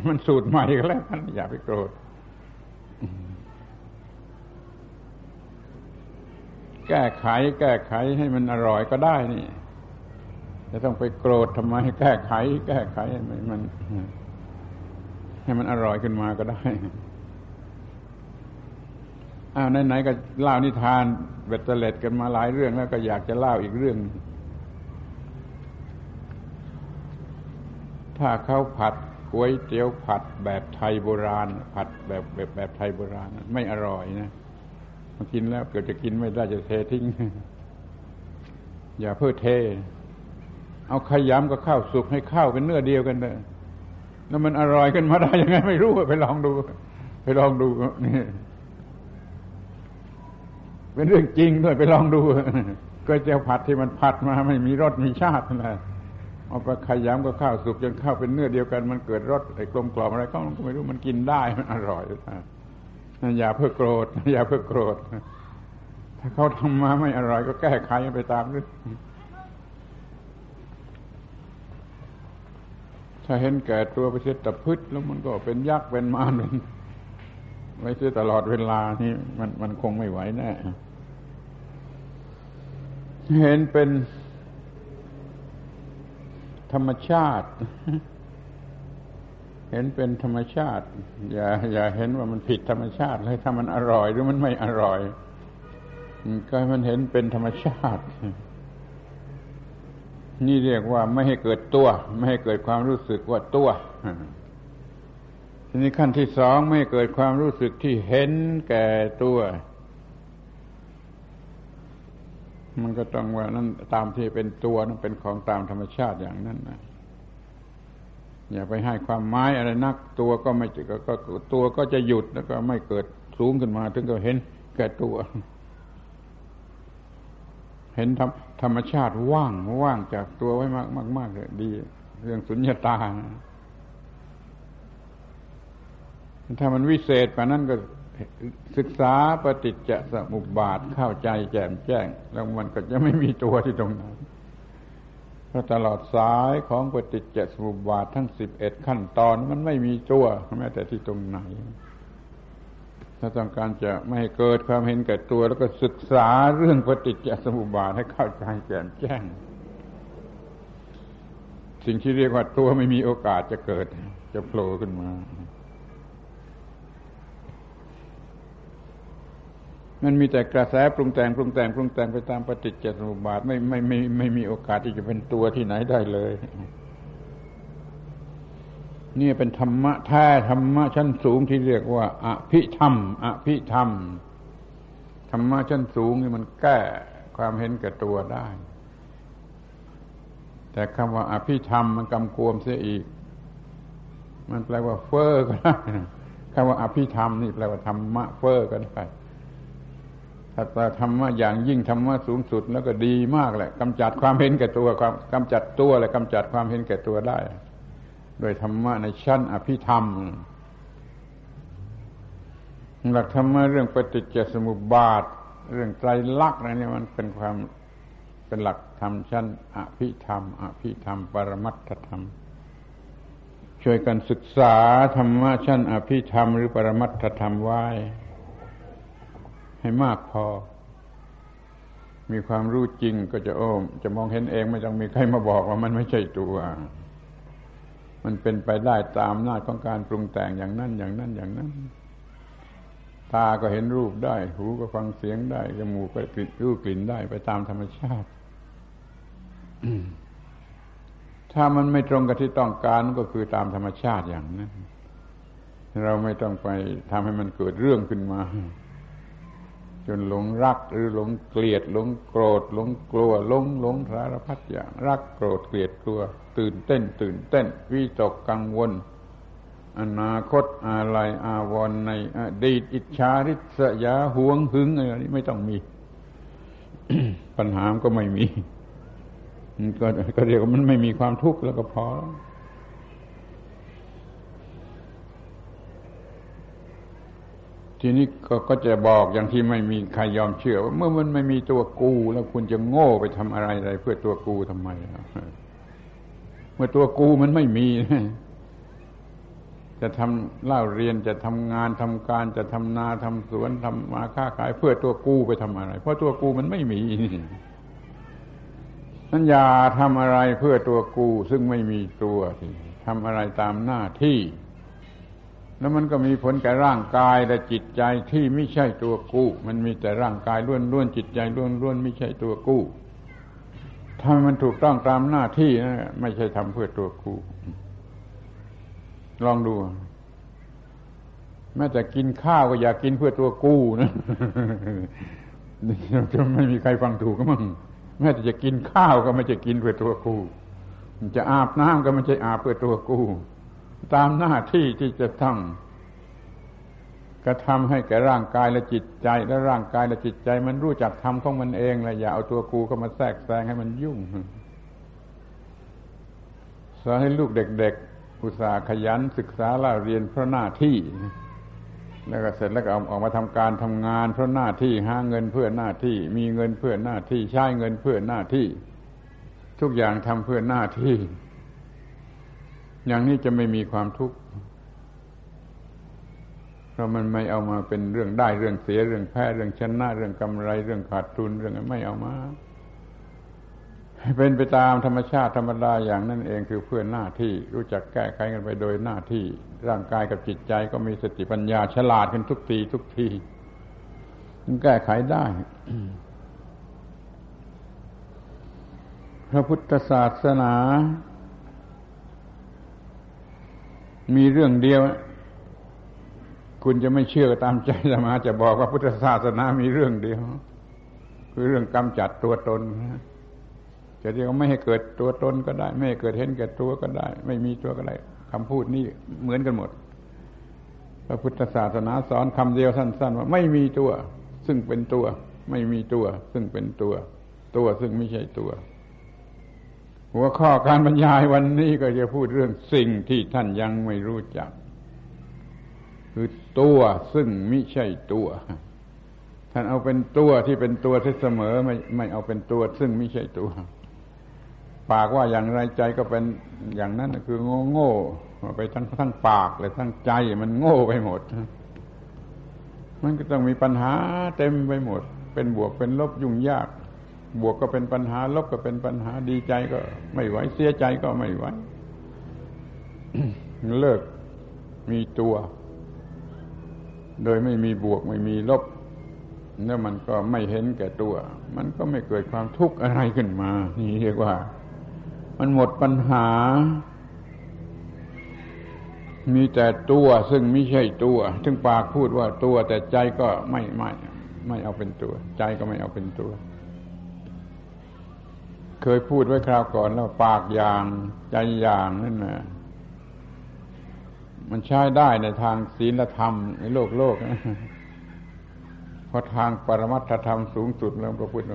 มันสูตรใหม่ก็แล้วกันอย่าไปโกรธ แก้ไข แก้ไขให้มันอร่อยก็ได้นี่จะต้องไปโกรธทำไมแก้ไข แก้ไขให้มัน ให้มันอร่อยขึ้นมาก็ได้อ้าวไหนๆก็เล่านิทานเบ็ดเตล็ดกันมาหลายเรื่องแล้วก็อยากจะเล่าอีกเรื่อง ถ้าเขาผัดก๋วยเตี๋ยวผัดแบบไทยโบราณ ผัดแบบแบบแบบไทยโบราณ ไม่อร่อยนะ มากินแล้วเกิดจะกินไม่ได้จะเททิ้ง อย่าเพื่อเท เอาขยำกับข้าวสุกให้ข้าวเป็นเนื้อเดียวกันเลยแล้วมันอร่อยขึ้นมาได้ยังไงไม่รู้ไปลองดู ไปลองดูนี่เป็นเรื่องจริงด้วยไปลองดูก็เจียวผัดที่มันผัดมาไม่มีรสมีชาติอะไรเอาไปขยำกับข้าวสุกจนข้าวเป็นเนื้อเดียวกัน มันเกิดรสไอ้กลมกล่อมอะไรก็ไม่รู้มันกินได้มันอร่อย อย่าเพื่อโกรธ อย่าเพื่อโกรธ ถ้าเขาทำมาไม่อร่อยก็แก้ไขไปตามเรื่องถ้าเห็นแก่ตัวไปเสียตะพึดแล้วมันก็เป็นยักษ์เป็นมารเป็นไว้เสียตลอดเวลานี่มันมันคงไม่ไหวแน่เห็นเป็นธรรมชาติ ห็นเป็นธรรมชาติ อย่าอย่าเห็นว่ามันผิดธรรมชาติเลยถ้ามันอร่อยหรือมันไม่อร่อย ก็ให้มันเห็นเป็นธรรมชาติ นี่เรียกว่าไม่ให้เกิดตัว ไม่ให้เกิดความรู้สึกว่าตัวทีนี้ขั้นที่สองไม่เกิดความรู้สึกที่เห็นแก่ตัว มันก็ต้องว่านั้นตามที่เป็นตัวนั้นเป็นของตามธรรมชาติอย่างนั้นนะ อย่าไปให้ความหมายอะไรนักตัวก็ไม่ก็ก็ตัวก็จะหยุดแล้วก็ไม่เกิดสูงขึ้นมา ถึงก็เห็นแก่ตัว เห็นธรรมธรรมชาติว่างว่างจากตัวไว้มากมากมากเลยดี เรื่องสุญญตาถ้ามันวิเศษกว่านั้นก็ศึกษาปฏิจจสมุปบาทเข้าใจแจ่มแจ้ง แล้วมันก็จะไม่มีตัวที่ตรงนั้น พราะตลอดสายของปฏิจจสมุปบาททั้งสิบเอ็ดขั้นตอนมันไม่มีตัวแม้แต่ที่ตรงไหน ถ้าต้องการจะไม่ให้เกิดความเห็นแก่ตัว แล้วก็ศึกษาเรื่องปฏิจจสมุปบาทให้เข้าใจแจ่มแจ้ง สิ่งที่เรียกว่าตัวไม่มีโอกาสจะเกิด จะโผล่ขึ้นมา มันมีแต่กระแสปรุงแต่งปรุงแต่งปรุงแต่งไปตามปฏิจจสมุปบาทไม่ไม่ไม่ไม่มีโอกาสที่จะเป็นตัวที่ไหนได้เลย นี่เป็นธรรมะแท้ธรรมะชั้นสูงที่เรียกว่าอภิธรรมอภิธรรมธรรมะชั้นสูงนี่มันแก้ความเห็นแก่ตัวได้ แต่คำว่าอภิธรรมมันกำกวมเสียอีก มันแปลว่าเฟอ้อก็ได้คำว่าอภิธรรมนี่แปลว่าธรรมะเฟอ้อก็ได้ ถ้าธรรมะอย่างยิ่งธรรมะสูงสุดแล้วก็ดีมากแหละกำจัดความเห็นแก่ตัวความกำจัดตัวและกำจัดความเห็นแก่ตัวได้โดยธรรมะในชั้นอภิธรรม หลักธรรมะเรื่องปฏิจจสมุปบาท เรื่องไตรลักษณ์อะไรนี่มันเป็นความเป็นหลักธรรมชั้นอภิธรรม อภิธรรม ปรมัตถธรรม ช่วยกันศึกษาธรรมะชั้นอภิธรรม หรือปรมัตถธรรมไว้ ให้มากพอ มีความรู้จริงก็จะโอ้มจะมองเห็นเองไม่ต้องมีใครมาบอกว่ามันไม่ใช่ตัว มันเป็นไปได้ตามหน้าของการปรุงแต่งอย่างนั้นอย่างนั้นอย่างนั้น ตาก็เห็นรูปได้ หูก็ฟังเสียงได้จมูกก็กลิ่นรู้กลิ่นได้ไปตามธรรมชาติถ้ามันไม่ตรงกับที่ต้องการก็คือตามธรรมชาติอย่างนั้น เราไม่ต้องไปทำให้มันเกิดเรื่องขึ้นมา จนหลงรักหรือหลงเกลียดหลงโกรธหลงกลัวหลงหลงสารพัดอย่างรักโกรธเกลียดกลัว ตื่นเต้น ตื่นเต้นวิตกกังวล อนาคตอะไรอาวรในอดีตอิจฉาริษยาหวงหึงอะไรนี้ไม่ต้องมี ปัญหาก็ไม่มีก็ก็เรียกว่ามันไม่มีความทุกข์แล้วก็พอ ทีนี้ก็ก็จะบอกอย่างที่ไม่มีใครยอมเชื่อว่าเมื่อมันไม่มีตัวกู แล้วคุณจะโง่ไปทำอะไรอะไรเพื่อตัวกูทำไมเมื่อตัวกูมันไม่มี จะทำเล่าเรียนจะทำงานทำการจะทำนาทำสวนทำมาค้าขาย เพื่อตัวกูไปทำอะไร เพราะตัวกูมันไม่มีนั่นอย่าทำอะไรเพื่อตัวกู ซึ่งไม่มีตัวทำอะไรตามหน้าที่ แล้วมันก็มีผลแก่ร่างกายและจิตใจที่ไม่ใช่ตัวกู้ มันมีแต่ร่างกายล้วนๆจิตใจล้วนๆไม่ใช่ตัวกู้ถ้ามันถูกต้องตามหน้าที่นะไม่ใช่ทำเพื่อตัวกู้ลองดูแม้แต่กินข้าวก็อยากกินเพื่อตัวกู้นะจะไม่มีใครฟังถูกก็มั่งแม้แต่จะกินข้าวก็ไม่ใช่กินเพื่อตัวกู้จะอาบน้ำก็ไม่ใช่อาบเพื่อตัวกู้ ตามหน้าที่ที่จะต้องกระทำให้แก่ร่างกายและจิตใจ และร่างกายและจิตใจ มันรู้จักทำของมันเองและอย่าเอาตัวกูเข้ามาแทรกแซงให้มันยุ่งสอนให้ลูกเด็ก ๆ อุตสาห์ขยันศึกษาเล่าเรียนเพราะหน้าที่ แล้วก็เสร็จแล้วก็เอาออกมาทำการทำงานเพราะหน้าที่หาเงินเพื่อหน้าที่ มีเงินเพื่อหน้าที่ใช้เงินเพื่อหน้าที่ ทุกอย่างทำเพื่อหน้าที่ อย่างนี้จะไม่มีความทุกข์เพราะมันไม่เอามาเป็นเรื่องได้เรื่องเสียเรื่องแพ้เรื่องชนะเรื่องกำไรเรื่องขาดทุนเรื่องไม่เอามาเป็นไปตามธรรมชาติธรรมดาอย่างนั่นเองคือเพื่อหน้าที่รู้จักแก้ไขกันไปโดยหน้าที่ ร่างกายกับจิตใจก็มีสติปัญญาฉลาดกันทุกทีทุกทีมันแก้ไขได้ พระพุทธศาสนา มีเรื่องเดียว คุณจะไม่เชื่อก็ตามใจสมาจะบอกว่าพุทธศาสนามีเรื่องเดียว คือเรื่องกำจัดตัวตนจะเรียกว่าไม่ให้เกิดตัวตนก็ได้ ไม่ให้เกิดเห็นแก่ตัวก็ได้ ไม่มีตัวก็ได้คำพูดนี้เหมือนกันหมดพระพุทธศาสนาสอนคำเดียวสั้น ๆ ว่าไม่มีตัว ซึ่งเป็นตัว ไม่มีตัว ซึ่งเป็นตัว ตัวซึ่งไม่ใช่ตัว หัวข้อการบรรยายวันนี้ก็จะพูดเรื่องสิ่งที่ท่านยังไม่รู้จัก คือตัวซึ่งไม่ใช่ตัว ท่านเอาเป็นตัวที่เป็นตัวที่เสมอไม่ไม่เอาเป็นตัวซึ่งไม่ใช่ตัว ปากว่าอย่างไรใจก็เป็นอย่างนั้นคือโง่โง่ไปทั้งทั้งปากเลยทั้งใจมันโง่ไปหมด มันก็ต้องมีปัญหาเต็มไปหมด เป็นบวกเป็นลบยุ่งยาก บวกก็เป็นปัญหา ลบก็เป็นปัญหาดีใจก็ไม่ไหวเสียใจก็ไม่ไหวเลิกมีตัว โดยไม่มีบวกไม่มีลบแล้วมันก็ไม่เห็นแก่ตัว มันก็ไม่เกิดความทุกข์อะไรขึ้นมา นี่เรียกว่า มันหมดปัญหา มีแต่ตัวซึ่งไม่ใช่ตัวถึงปากพูดว่าตัวแต่ใจก็ไม่ไม่ไม่เอาเป็นตัว ใจก็ไม่เอาเป็นตัว เคยพูดไว้คราวก่อนแล้วปากอย่างใจอย่างนั่นนะมันใช้ได้ในทางศีลธรรมในโลกโลกนะพอทางปรมัตถธรรมสูงสุดแล้วพระพุทธ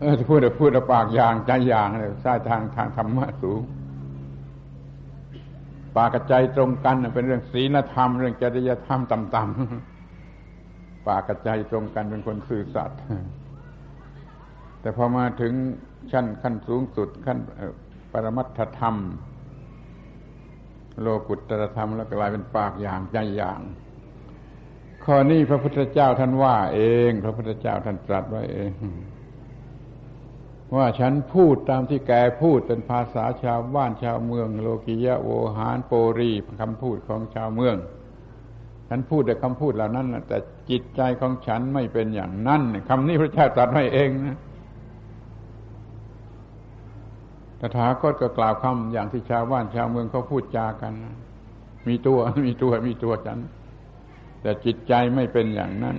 เออพูดพูดปากอย่างใจอย่างเลยใช่ทางทางธรรมะสูงปากกับใจตรงกันเป็นเรื่องศีลธรรม เรื่องจริยธรรมต่ำๆปากกับใจตรงกันเป็นคนสื่อสัตย์ แต่พอมาถึงชั้นขั้นสูงสุดขั้นปรมัตถธรรม โลกุตตรธรรม แล้วกลายเป็นปากอย่างใจอย่าง ข้อนี้พระพุทธเจ้าท่านว่า เอง พระพุทธเจ้าท่านตรัสไว้เอง ว่าฉันพูดตามที่แกพูดเป็นภาษาชาวบ้านชาวเมือง โลกิยะโวหารโปรีคำพูดของชาวเมือง ฉันพูดแต่คำพูดเหล่านั้นแต่จิตใจของฉันไม่เป็นอย่างนั้นคำนี้พระเจ้าตรัสไว้เองนะต ถาคตก็กล่าวคำอย่างที่ชาวบ้านชาวเมืองเขาพูดจากัน มีตัวมีตัวมีตัวฉัน แต่จิตใจไม่เป็นอย่างนั้น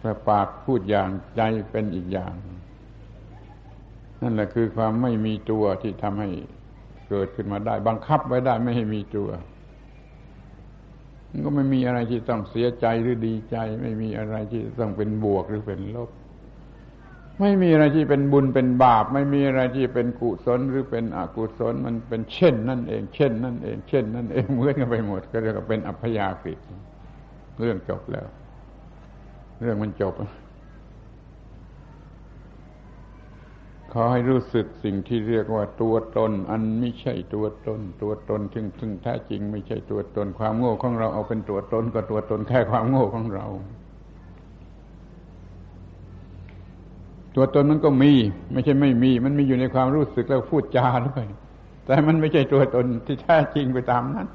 แต่ปากพูดอย่างใจเป็นอีกอย่าง นั่นแหละคือความไม่มีตัวที่ทำให้เกิดขึ้นมาได้ บังคับไว้ได้ไม่ให้มีตัวมันก็ไม่มีอะไรที่ต้องเสียใจหรือดีใจ ไม่มีอะไรที่ต้องเป็นบวกหรือเป็นลบ ไม่มีอะไรที่เป็นบุญเป็นบาป ไม่มีอะไรที่เป็นกุศลหรือเป็นอกุศลมันเป็นเช่นนั่นเอง เช่นนั่นเอง เช่นนั่นเองเหมือนกันไปหมด ก็เรียกว่าเป็นอัพยากฤิเรื่องจบแล้ว เรื่องมันจบขอให้รู้สึกสิ่งที่เรียกว่าตัวตน อันไม่ใช่ตัวตน ตัวตนซึ่งซึ่งแท้จริง ไม่ใช่ตัวตนความโง่ของเราเอาเป็นตัวตนก็ตัวตนแค่ความโง่ของเรา ตัวตนมันก็มี ไม่ใช่ไม่มี มันมีอยู่ในความรู้สึกแล้วพูดจาด้วย แต่มันไม่ใช่ตัวตนที่แท้จริงไปตามนั้น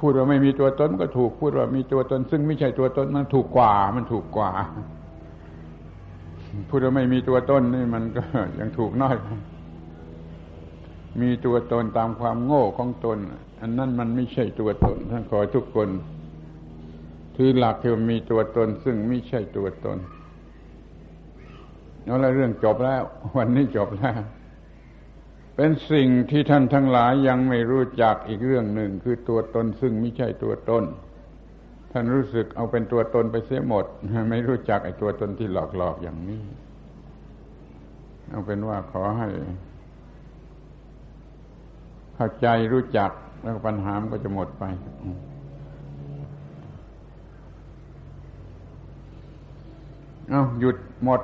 พูดว่าไม่มีตัวตนก็ถูกพูดว่ามีตัวตน ซึ่งไม่ใช่ตัวตนมันถูกกว่า มันถูกกว่า พูดว่าไม่มีตัวตนนี่มันก็ยังถูกน้อยมีตัวตนตามความโง่ของตน อันนั้นมันไม่ใช่ตัวตนท่านขอทุกคน ถือหลักที่มีตัวตนซึ่งไม่ใช่ตัวตน แล้วเรื่องจบแล้ว วันนี้จบแล้ว เป็นสิ่งที่ท่านทั้งหลายยังไม่รู้จักอีกเรื่องหนึ่งคือตัวตนซึ่งไม่ใช่ตัวตน ท่านรู้สึกเอาเป็นตัวตนไปเสียหมด ไม่รู้จักไอ้ตัวตนที่หลอกๆอย่างนี้ เอาเป็นว่าขอให้ เข้าใจรู้จักแล้วปัญหามันก็จะหมดไปเอาหยุดหมด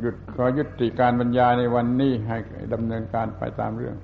หยุดขอยุติการบรรยายในวันนี้ให้ดำเนินการไปตามเรื่อง